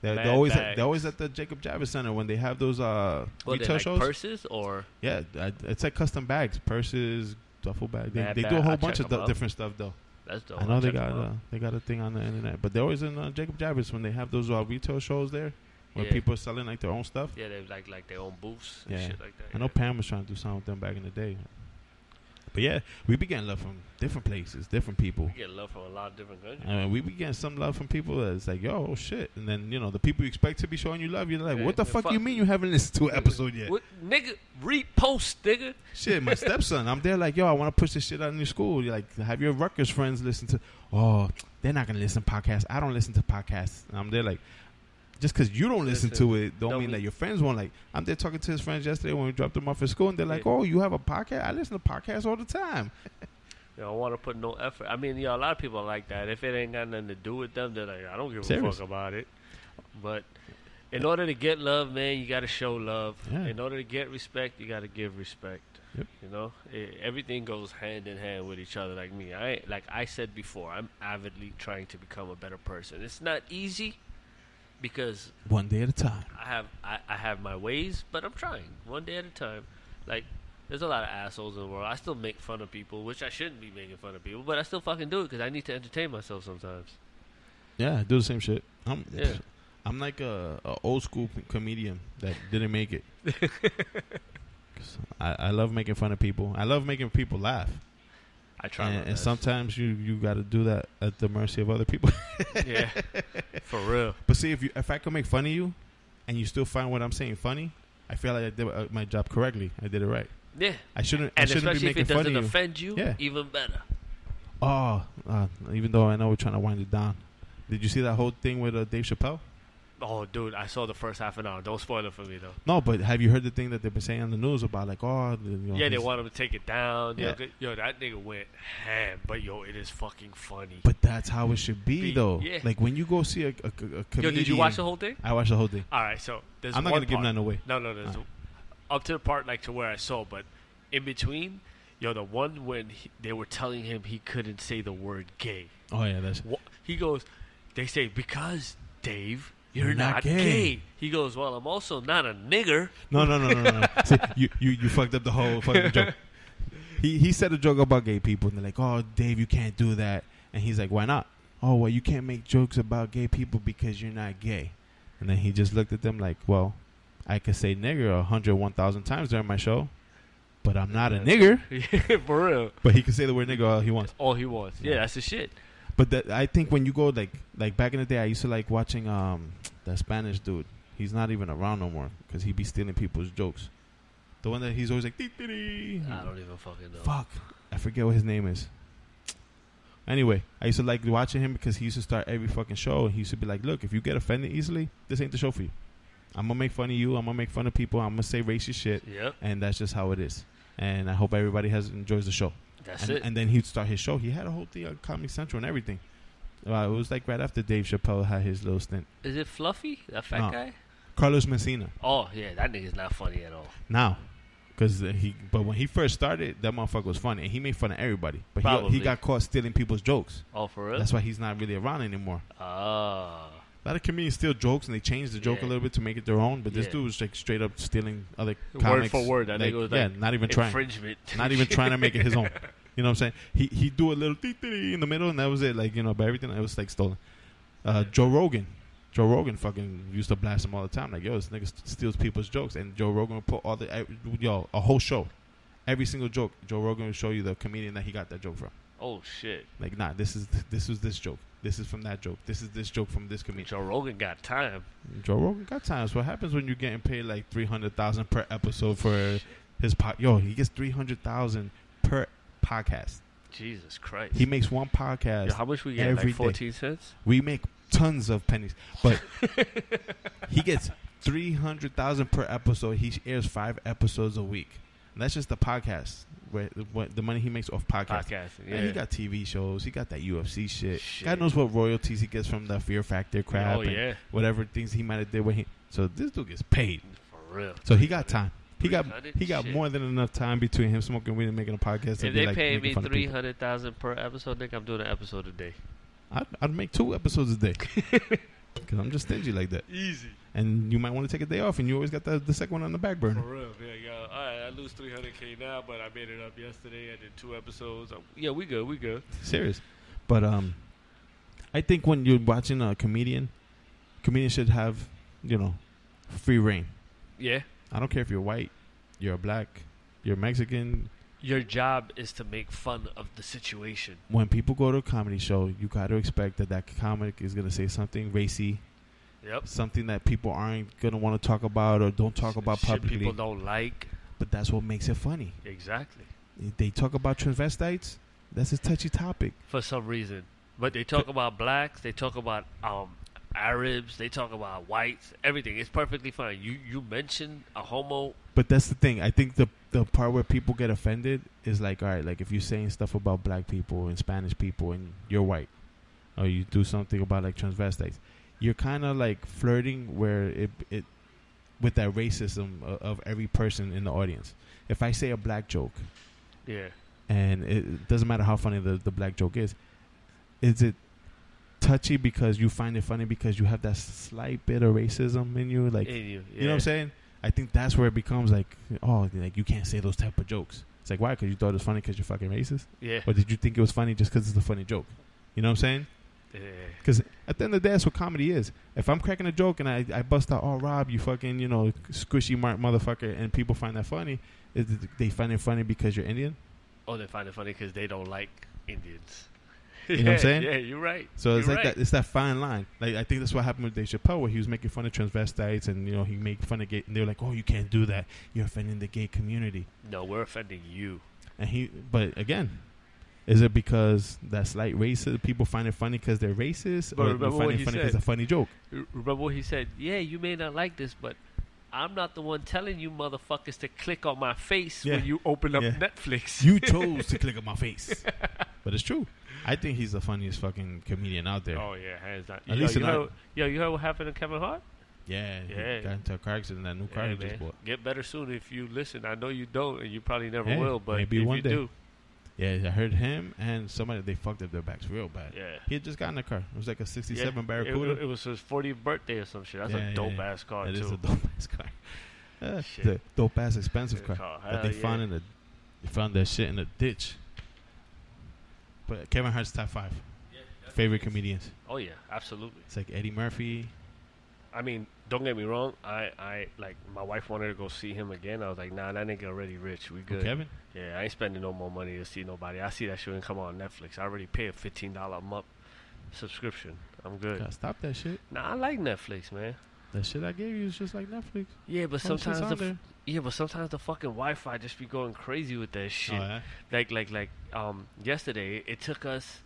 They're, they're always at, they're always at the Jacob Javits Center when they have those uh, they retail like shows. purses or yeah, uh, it's like custom bags, purses, duffel bags. They, they do a whole I'll bunch of of 'em du- out. different stuff though. that's dope. I know I'll they got uh, they got a thing on the internet, but they're always in uh, Jacob Javits when they have those uh, retail shows there where Yeah. people are selling like their own stuff. Yeah, they like like their own booths and Yeah. shit like that. I know Pam was trying to do something with them back in the day. But yeah, we be getting love from different places, different people. We get love from a lot of different countries. I mean, we be getting some love from people that's like, yo, oh shit. And then, you know, the people you expect to be showing you love, you're like, Yeah, what the fuck fuck. you mean you haven't listened to an episode yet? What, nigga, repost, nigga. Shit, my stepson, I'm there like, yo, I want to push this shit out in your school. You're like, have your Rutgers friends listen to, oh, they're not going to listen to podcasts. I don't listen to podcasts. And I'm there like, just because you don't listen, Listen, to it, don't, don't mean mean- that your friends won't. Like, I'm there talking to his friends yesterday when we dropped them off at school, and they're like, Yeah. oh, you have a podcast? I listen to podcasts all the time. You don't want to put no effort. I mean, yeah, a lot of people are like that. If it ain't got nothing to do with them, they're like, I don't give a fuck about it. But in order to get love, man, you got to show love. Yeah. In order to get respect, you got to give respect. Yep. You know, Eh, everything goes hand in hand with each other. Like me, I like I said before, I'm avidly trying to become a better person. It's not easy because One day at a time. I have I, I have my ways, but I'm trying one day at a time. Like there's a lot of assholes in the world. I still make fun of people, which I shouldn't be making fun of people, but I still fucking do it because I need to entertain myself sometimes. Yeah, I do the same shit. I'm, Yeah. I'm like a, a old school p- comedian that didn't make it. I, I love making fun of people. I love making people laugh. I try. And, and sometimes you, you got to do that at the mercy of other people. yeah, for real. but see, if you if I can make fun of you, and you still find what I'm saying funny, I feel like I did uh, my job correctly. I did it right. Yeah, I shouldn't. I and shouldn't be especially if it doesn't you. offend you, Yeah. even better. Oh, uh, even though I know we're trying to wind it down. Did you see that whole thing with uh, Dave Chappelle? Oh, dude, I saw the first half an hour. Don't spoil it for me though. No, but have you heard the thing that they've been saying on the news about like, oh, you know, yeah, they want him to take it down. Yeah. yo, that nigga went ham, but yo, it is fucking funny. But that's how it should be, Be- though. yeah. Like when you go see a, a, a comedian. yo, did you watch the whole thing? I watched the whole thing. All right, so there's I'm not gonna give none away. No, no, there's Alright. up to the part like to where I saw, but in between, Yo, the one when he, they were telling him he couldn't say the word gay. Oh yeah, that's He goes, they say because Dave, you're, You're not not, gay." gay. He goes, well, I'm also not a nigger. no, no, no, no, no. no. See, you, you, you fucked up the whole fucking joke. He he said a joke about gay people, and they're like, "Oh, Dave, you can't do that." And he's like, "Why not?" Oh, well, you can't make jokes about gay people because you're not gay. And then he just looked at them like, "Well, I could say nigger a hundred one thousand times during my show, but I'm not a nigger." For real. But he can say the word nigger all he wants. All he wants. Yeah, that's the shit. But that, I think when you go like like back in the day, I used to like watching um that Spanish dude. He's not even around no more because he be stealing people's jokes. The one that he's always like, "Dee, dee, dee." I don't even fucking know. fuck, I forget what his name is. Anyway, I used to like watching him because he used to start every fucking show, and he used to be like, "Look, if you get offended easily, this ain't the show for you. I'm gonna make fun of you. I'm gonna make fun of people. I'm gonna say racist shit, Yep, and that's just how it is." And I hope everybody has enjoys the show that's and, it. and then he'd start his show. He had a whole thing on Comedy Central and everything. Uh, it was like right after Dave Chappelle had his little stint. Is it Fluffy, that fat No. guy? Carlos Mencia Oh yeah, that nigga's not funny at all. now, because he. But when he first started, that motherfucker was funny, and he made fun of everybody. But he, Probably. he got caught stealing people's jokes. Oh, for real? That's why he's not really around anymore. Ah, A lot of comedians steal jokes, and they change the joke Yeah. a little bit to make it their own. But this Yeah. dude was like straight up stealing other Word comics. for word, that like, nigga was yeah, like not even trying. infringement. not even trying to make it his own. You know what I'm saying? He he do a little in the middle, and that was it. Like you know, but everything it was like stolen. Uh, Joe Rogan, Joe Rogan fucking used to blast him all the time. Like yo, this nigga steals people's jokes, and Joe Rogan would put all the yo a whole show, every single joke. Joe Rogan would show you the comedian that he got that joke from. Oh shit, Like nah, this is this was this joke. This is from that joke. This is this joke from this comedian. Joe Rogan got time. Joe Rogan got times. What happens when you're getting paid like three hundred thousand per episode for his pod? Yo, he gets three hundred thousand per podcast. Jesus Christ. He makes one podcast. Yo, how much we get? every day. Like fourteen cents. we make tons of pennies, but he gets three hundred thousand per episode. He airs five episodes a week. And that's just the podcast. Where what the money he makes off podcasts. Podcasting. Yeah. Yeah. he got TV shows. He got that UFC shit. Shit. God knows what royalties he gets from the Fear Factor crap Oh and yeah. whatever things he might have did with him. So this dude gets paid. For real. So he got time. He got he got Shit. more than enough time between him smoking weed and making a podcast. If they like, pay me three hundred thousand per episode, Nick, I'm doing an episode a day. I'd, I'd make two episodes a day because I'm just stingy like that. Easy. And you might want to take a day off, and you always got the, the second one on the back burner. For real, yeah, yeah. All right, I lose 300k now, but I made it up yesterday. I did two episodes. i yeah, we good, we good. Serious. But um, I think when you're watching a comedian, comedians should have you know free reign. Yeah. I don't care if you're white, you're black, you're Mexican. Your job is to make fun of the situation. When people go to a comedy show, you got to expect that that comic is gonna say something racy, Yep. something that people aren't gonna want to talk about or don't talk about Shit publicly. people don't like. But that's what makes it funny. Exactly. They talk about transvestites. That's a touchy topic. For some reason. But they talk about blacks, they talk about um Arabs, they talk about whites, everything. It's perfectly fine. You you mention a homo But that's the thing. I think the the part where people get offended is like, all right, like if you're saying stuff about black people and Spanish people and you're white, or you do something about like transvestites, you're kind of like flirting where it it with that racism of, of every person in the audience. If I say a black joke Yeah. and it doesn't matter how funny the, the black joke is, is it touchy because you find it funny because you have that slight bit of racism in you, like In you, you know what. I'm saying? I think that's where it becomes like, oh, like you can't say those type of jokes. It's like why? Because you thought it was funny because you're fucking racist, Yeah. or did you think it was funny just because it's a funny joke? You know what I'm saying? Yeah. Because at the end of the day, that's what comedy is. If I'm cracking a joke and I, I bust out, oh Rob, you fucking you know squishy mark motherfucker, and people find that funny, is they find it funny because you're Indian? Oh, they find it funny because they don't like Indians. You know what I'm saying? Yeah, you're right. So it's You're like right. that. It's that fine line. Like I think that's what happened with Dave Chappelle, where he was making fun of transvestites, and you know he made fun of gay, and they were like, "Oh, you can't do that. You're offending the gay community." No, we're offending you. And he, but again, is it because that slight racist people find it funny because they're racist, But or they find it funny because it's a funny joke? Remember what he said? Yeah, you may not like this, but I'm not the one telling you motherfuckers to click on my face Yeah. when you open up Yeah. Netflix. You chose to click on my face, but it's true. I think he's the funniest fucking comedian out there. Oh yeah, hands down. At yo, least you heard, yo, you heard what happened to Kevin Hart? Yeah, Yeah. got into a car accident. That new car Yeah, he just bought. Get better soon if you listen. I know you don't, and you probably never will. But maybe if one you day. do, Yeah, I heard him and somebody they fucked up their backs real bad. yeah. He had just gotten a car. It was like a '67 it- Barracuda. It, it was his 40th birthday or some shit. That's Yeah, a dope yeah. ass car It too. is a dope ass car. Yeah, uh, Shit. the dope ass expensive car car. that they found yeah. in the they found that shit in a ditch. But Kevin Hart's top five favorite comedians. oh yeah, absolutely. It's like Eddie Murphy. I mean, don't get me wrong. I, I like my wife wanted to go see him again. I was like, nah, that nigga already rich. We good. Kevin. Yeah, I ain't spending no more money to see nobody. I see that shit when it come on Netflix. I already pay a fifteen dollar a month subscription. I'm good. Gotta stop that shit. Nah, I like Netflix, man. That shit I gave you is just like Netflix. Yeah, but All sometimes the f- yeah, but sometimes the fucking Wi-Fi just be going crazy with that shit. Oh, yeah? Like like like um yesterday, it took us.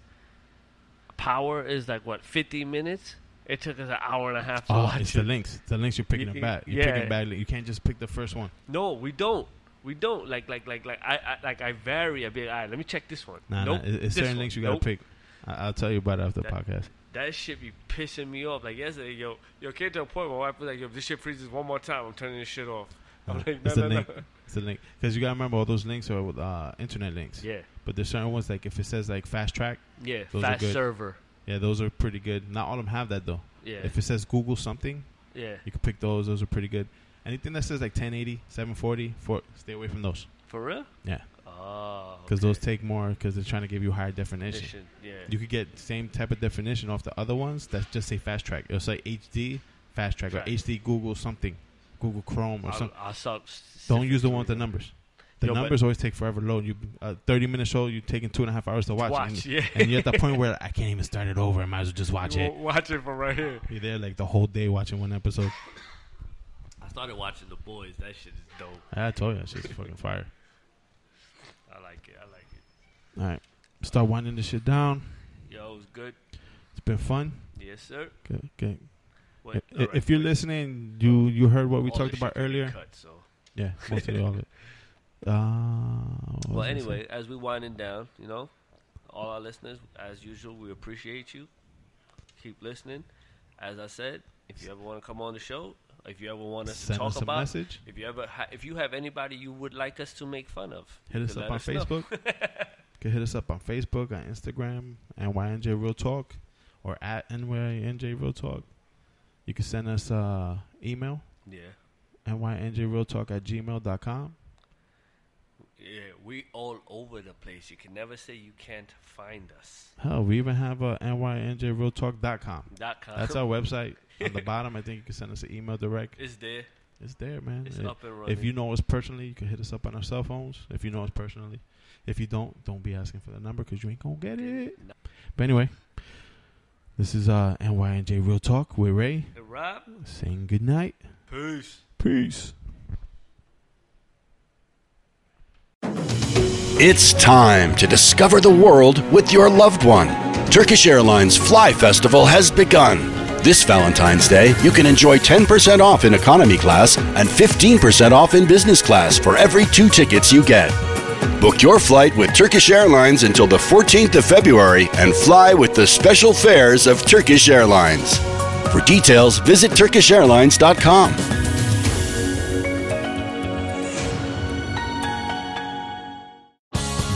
Power is like what fifty minutes. It took us an hour and a half to Oh, watch it's it. the links. The links you're picking You- them back. You're yeah. picking back. You can't just pick the first one. No, we don't. We don't. Like like like like I, I like I vary. a bit. all right, let me check this one. Nah, nope, nah. it- It's certain one. links you gotta Nope. pick. I- I'll tell you about it after the podcast. That shit be pissing me off. Like yesterday, yo, yo, came to a point where my wife was like, yo, if this shit freezes one more time, I'm turning this shit off. I'm Uh, like, no, it's no, no. link. It's a link because you gotta remember all those links are with uh, internet links. Yeah, But there's certain ones like if it says like fast track, yeah, fast server. Yeah, those are pretty good. Not all of them have that though. Yeah, If it says Google something, yeah, you can pick those. Those are pretty good. Anything that says like 1080, 740, for, stay away from those. for real. Yeah, Oh, because okay. those take more because they're trying to give you higher definition. Definition, Yeah, You could get same type of definition off the other ones that just say fast track. It'll say HD fast track or HD Google something, Google Chrome or I'll, something. I'll Don't use the one with the numbers. The Yo, numbers always take forever to load. You a thirty minute show, you taking two and a half hours to watch, Watch, and, yeah. and you're at the point where I can't even start it over. I might as well just watch You it. Watch it from right here. You're there like the whole day watching one episode. I started watching The Boys. That shit is dope. I told you that shit's fucking fire. I like it. I like it. All right, start winding this shit down. Yo, it was good. It's been fun. Yes, sir. Good, good. What, I- all right, if you're wait. listening, you you heard what we All talked about shit can be earlier. Cut, so. Yeah, mostly all of it. Uh, Well, anyway, as we winding down, you know, all our listeners, as usual, we appreciate you. Keep listening. As I said, if you ever want to come on the show, if you ever want us send to talk us a about, message. if you ever, ha- if you have anybody you would like us to make fun of, Hit us up on know. Facebook. you can hit us up on Facebook, on Instagram, NYNJ Real Talk, or at NYNJ Real Talk. You can send us uh, email, Yeah, NYNJRealTalk at gmail.com. yeah, we all over the place. You can never say you can't find us. Hell, we even have a NYNJRealTalk.com. Dot com. That's our website. On the bottom, I think you can send us an email direct. It's there. It's there, man. It's If- up and running. If you know us personally, you can hit us up on our cell phones. If you know us personally, if you don't, don't be asking for the number because you ain't gonna get it. No. But anyway, this is uh NYNJ Real Talk with Ray Hey, Rob, saying good night. peace. Peace. It's time to discover the world with your loved one. Turkish Airlines Fly Festival has begun. This Valentine's Day, you can enjoy 10% off in economy class and 15% off in business class for every two tickets you get. Book your flight with Turkish Airlines until the 14th of February and fly with the special fares of Turkish Airlines. For details, visit TurkishAirlines.com.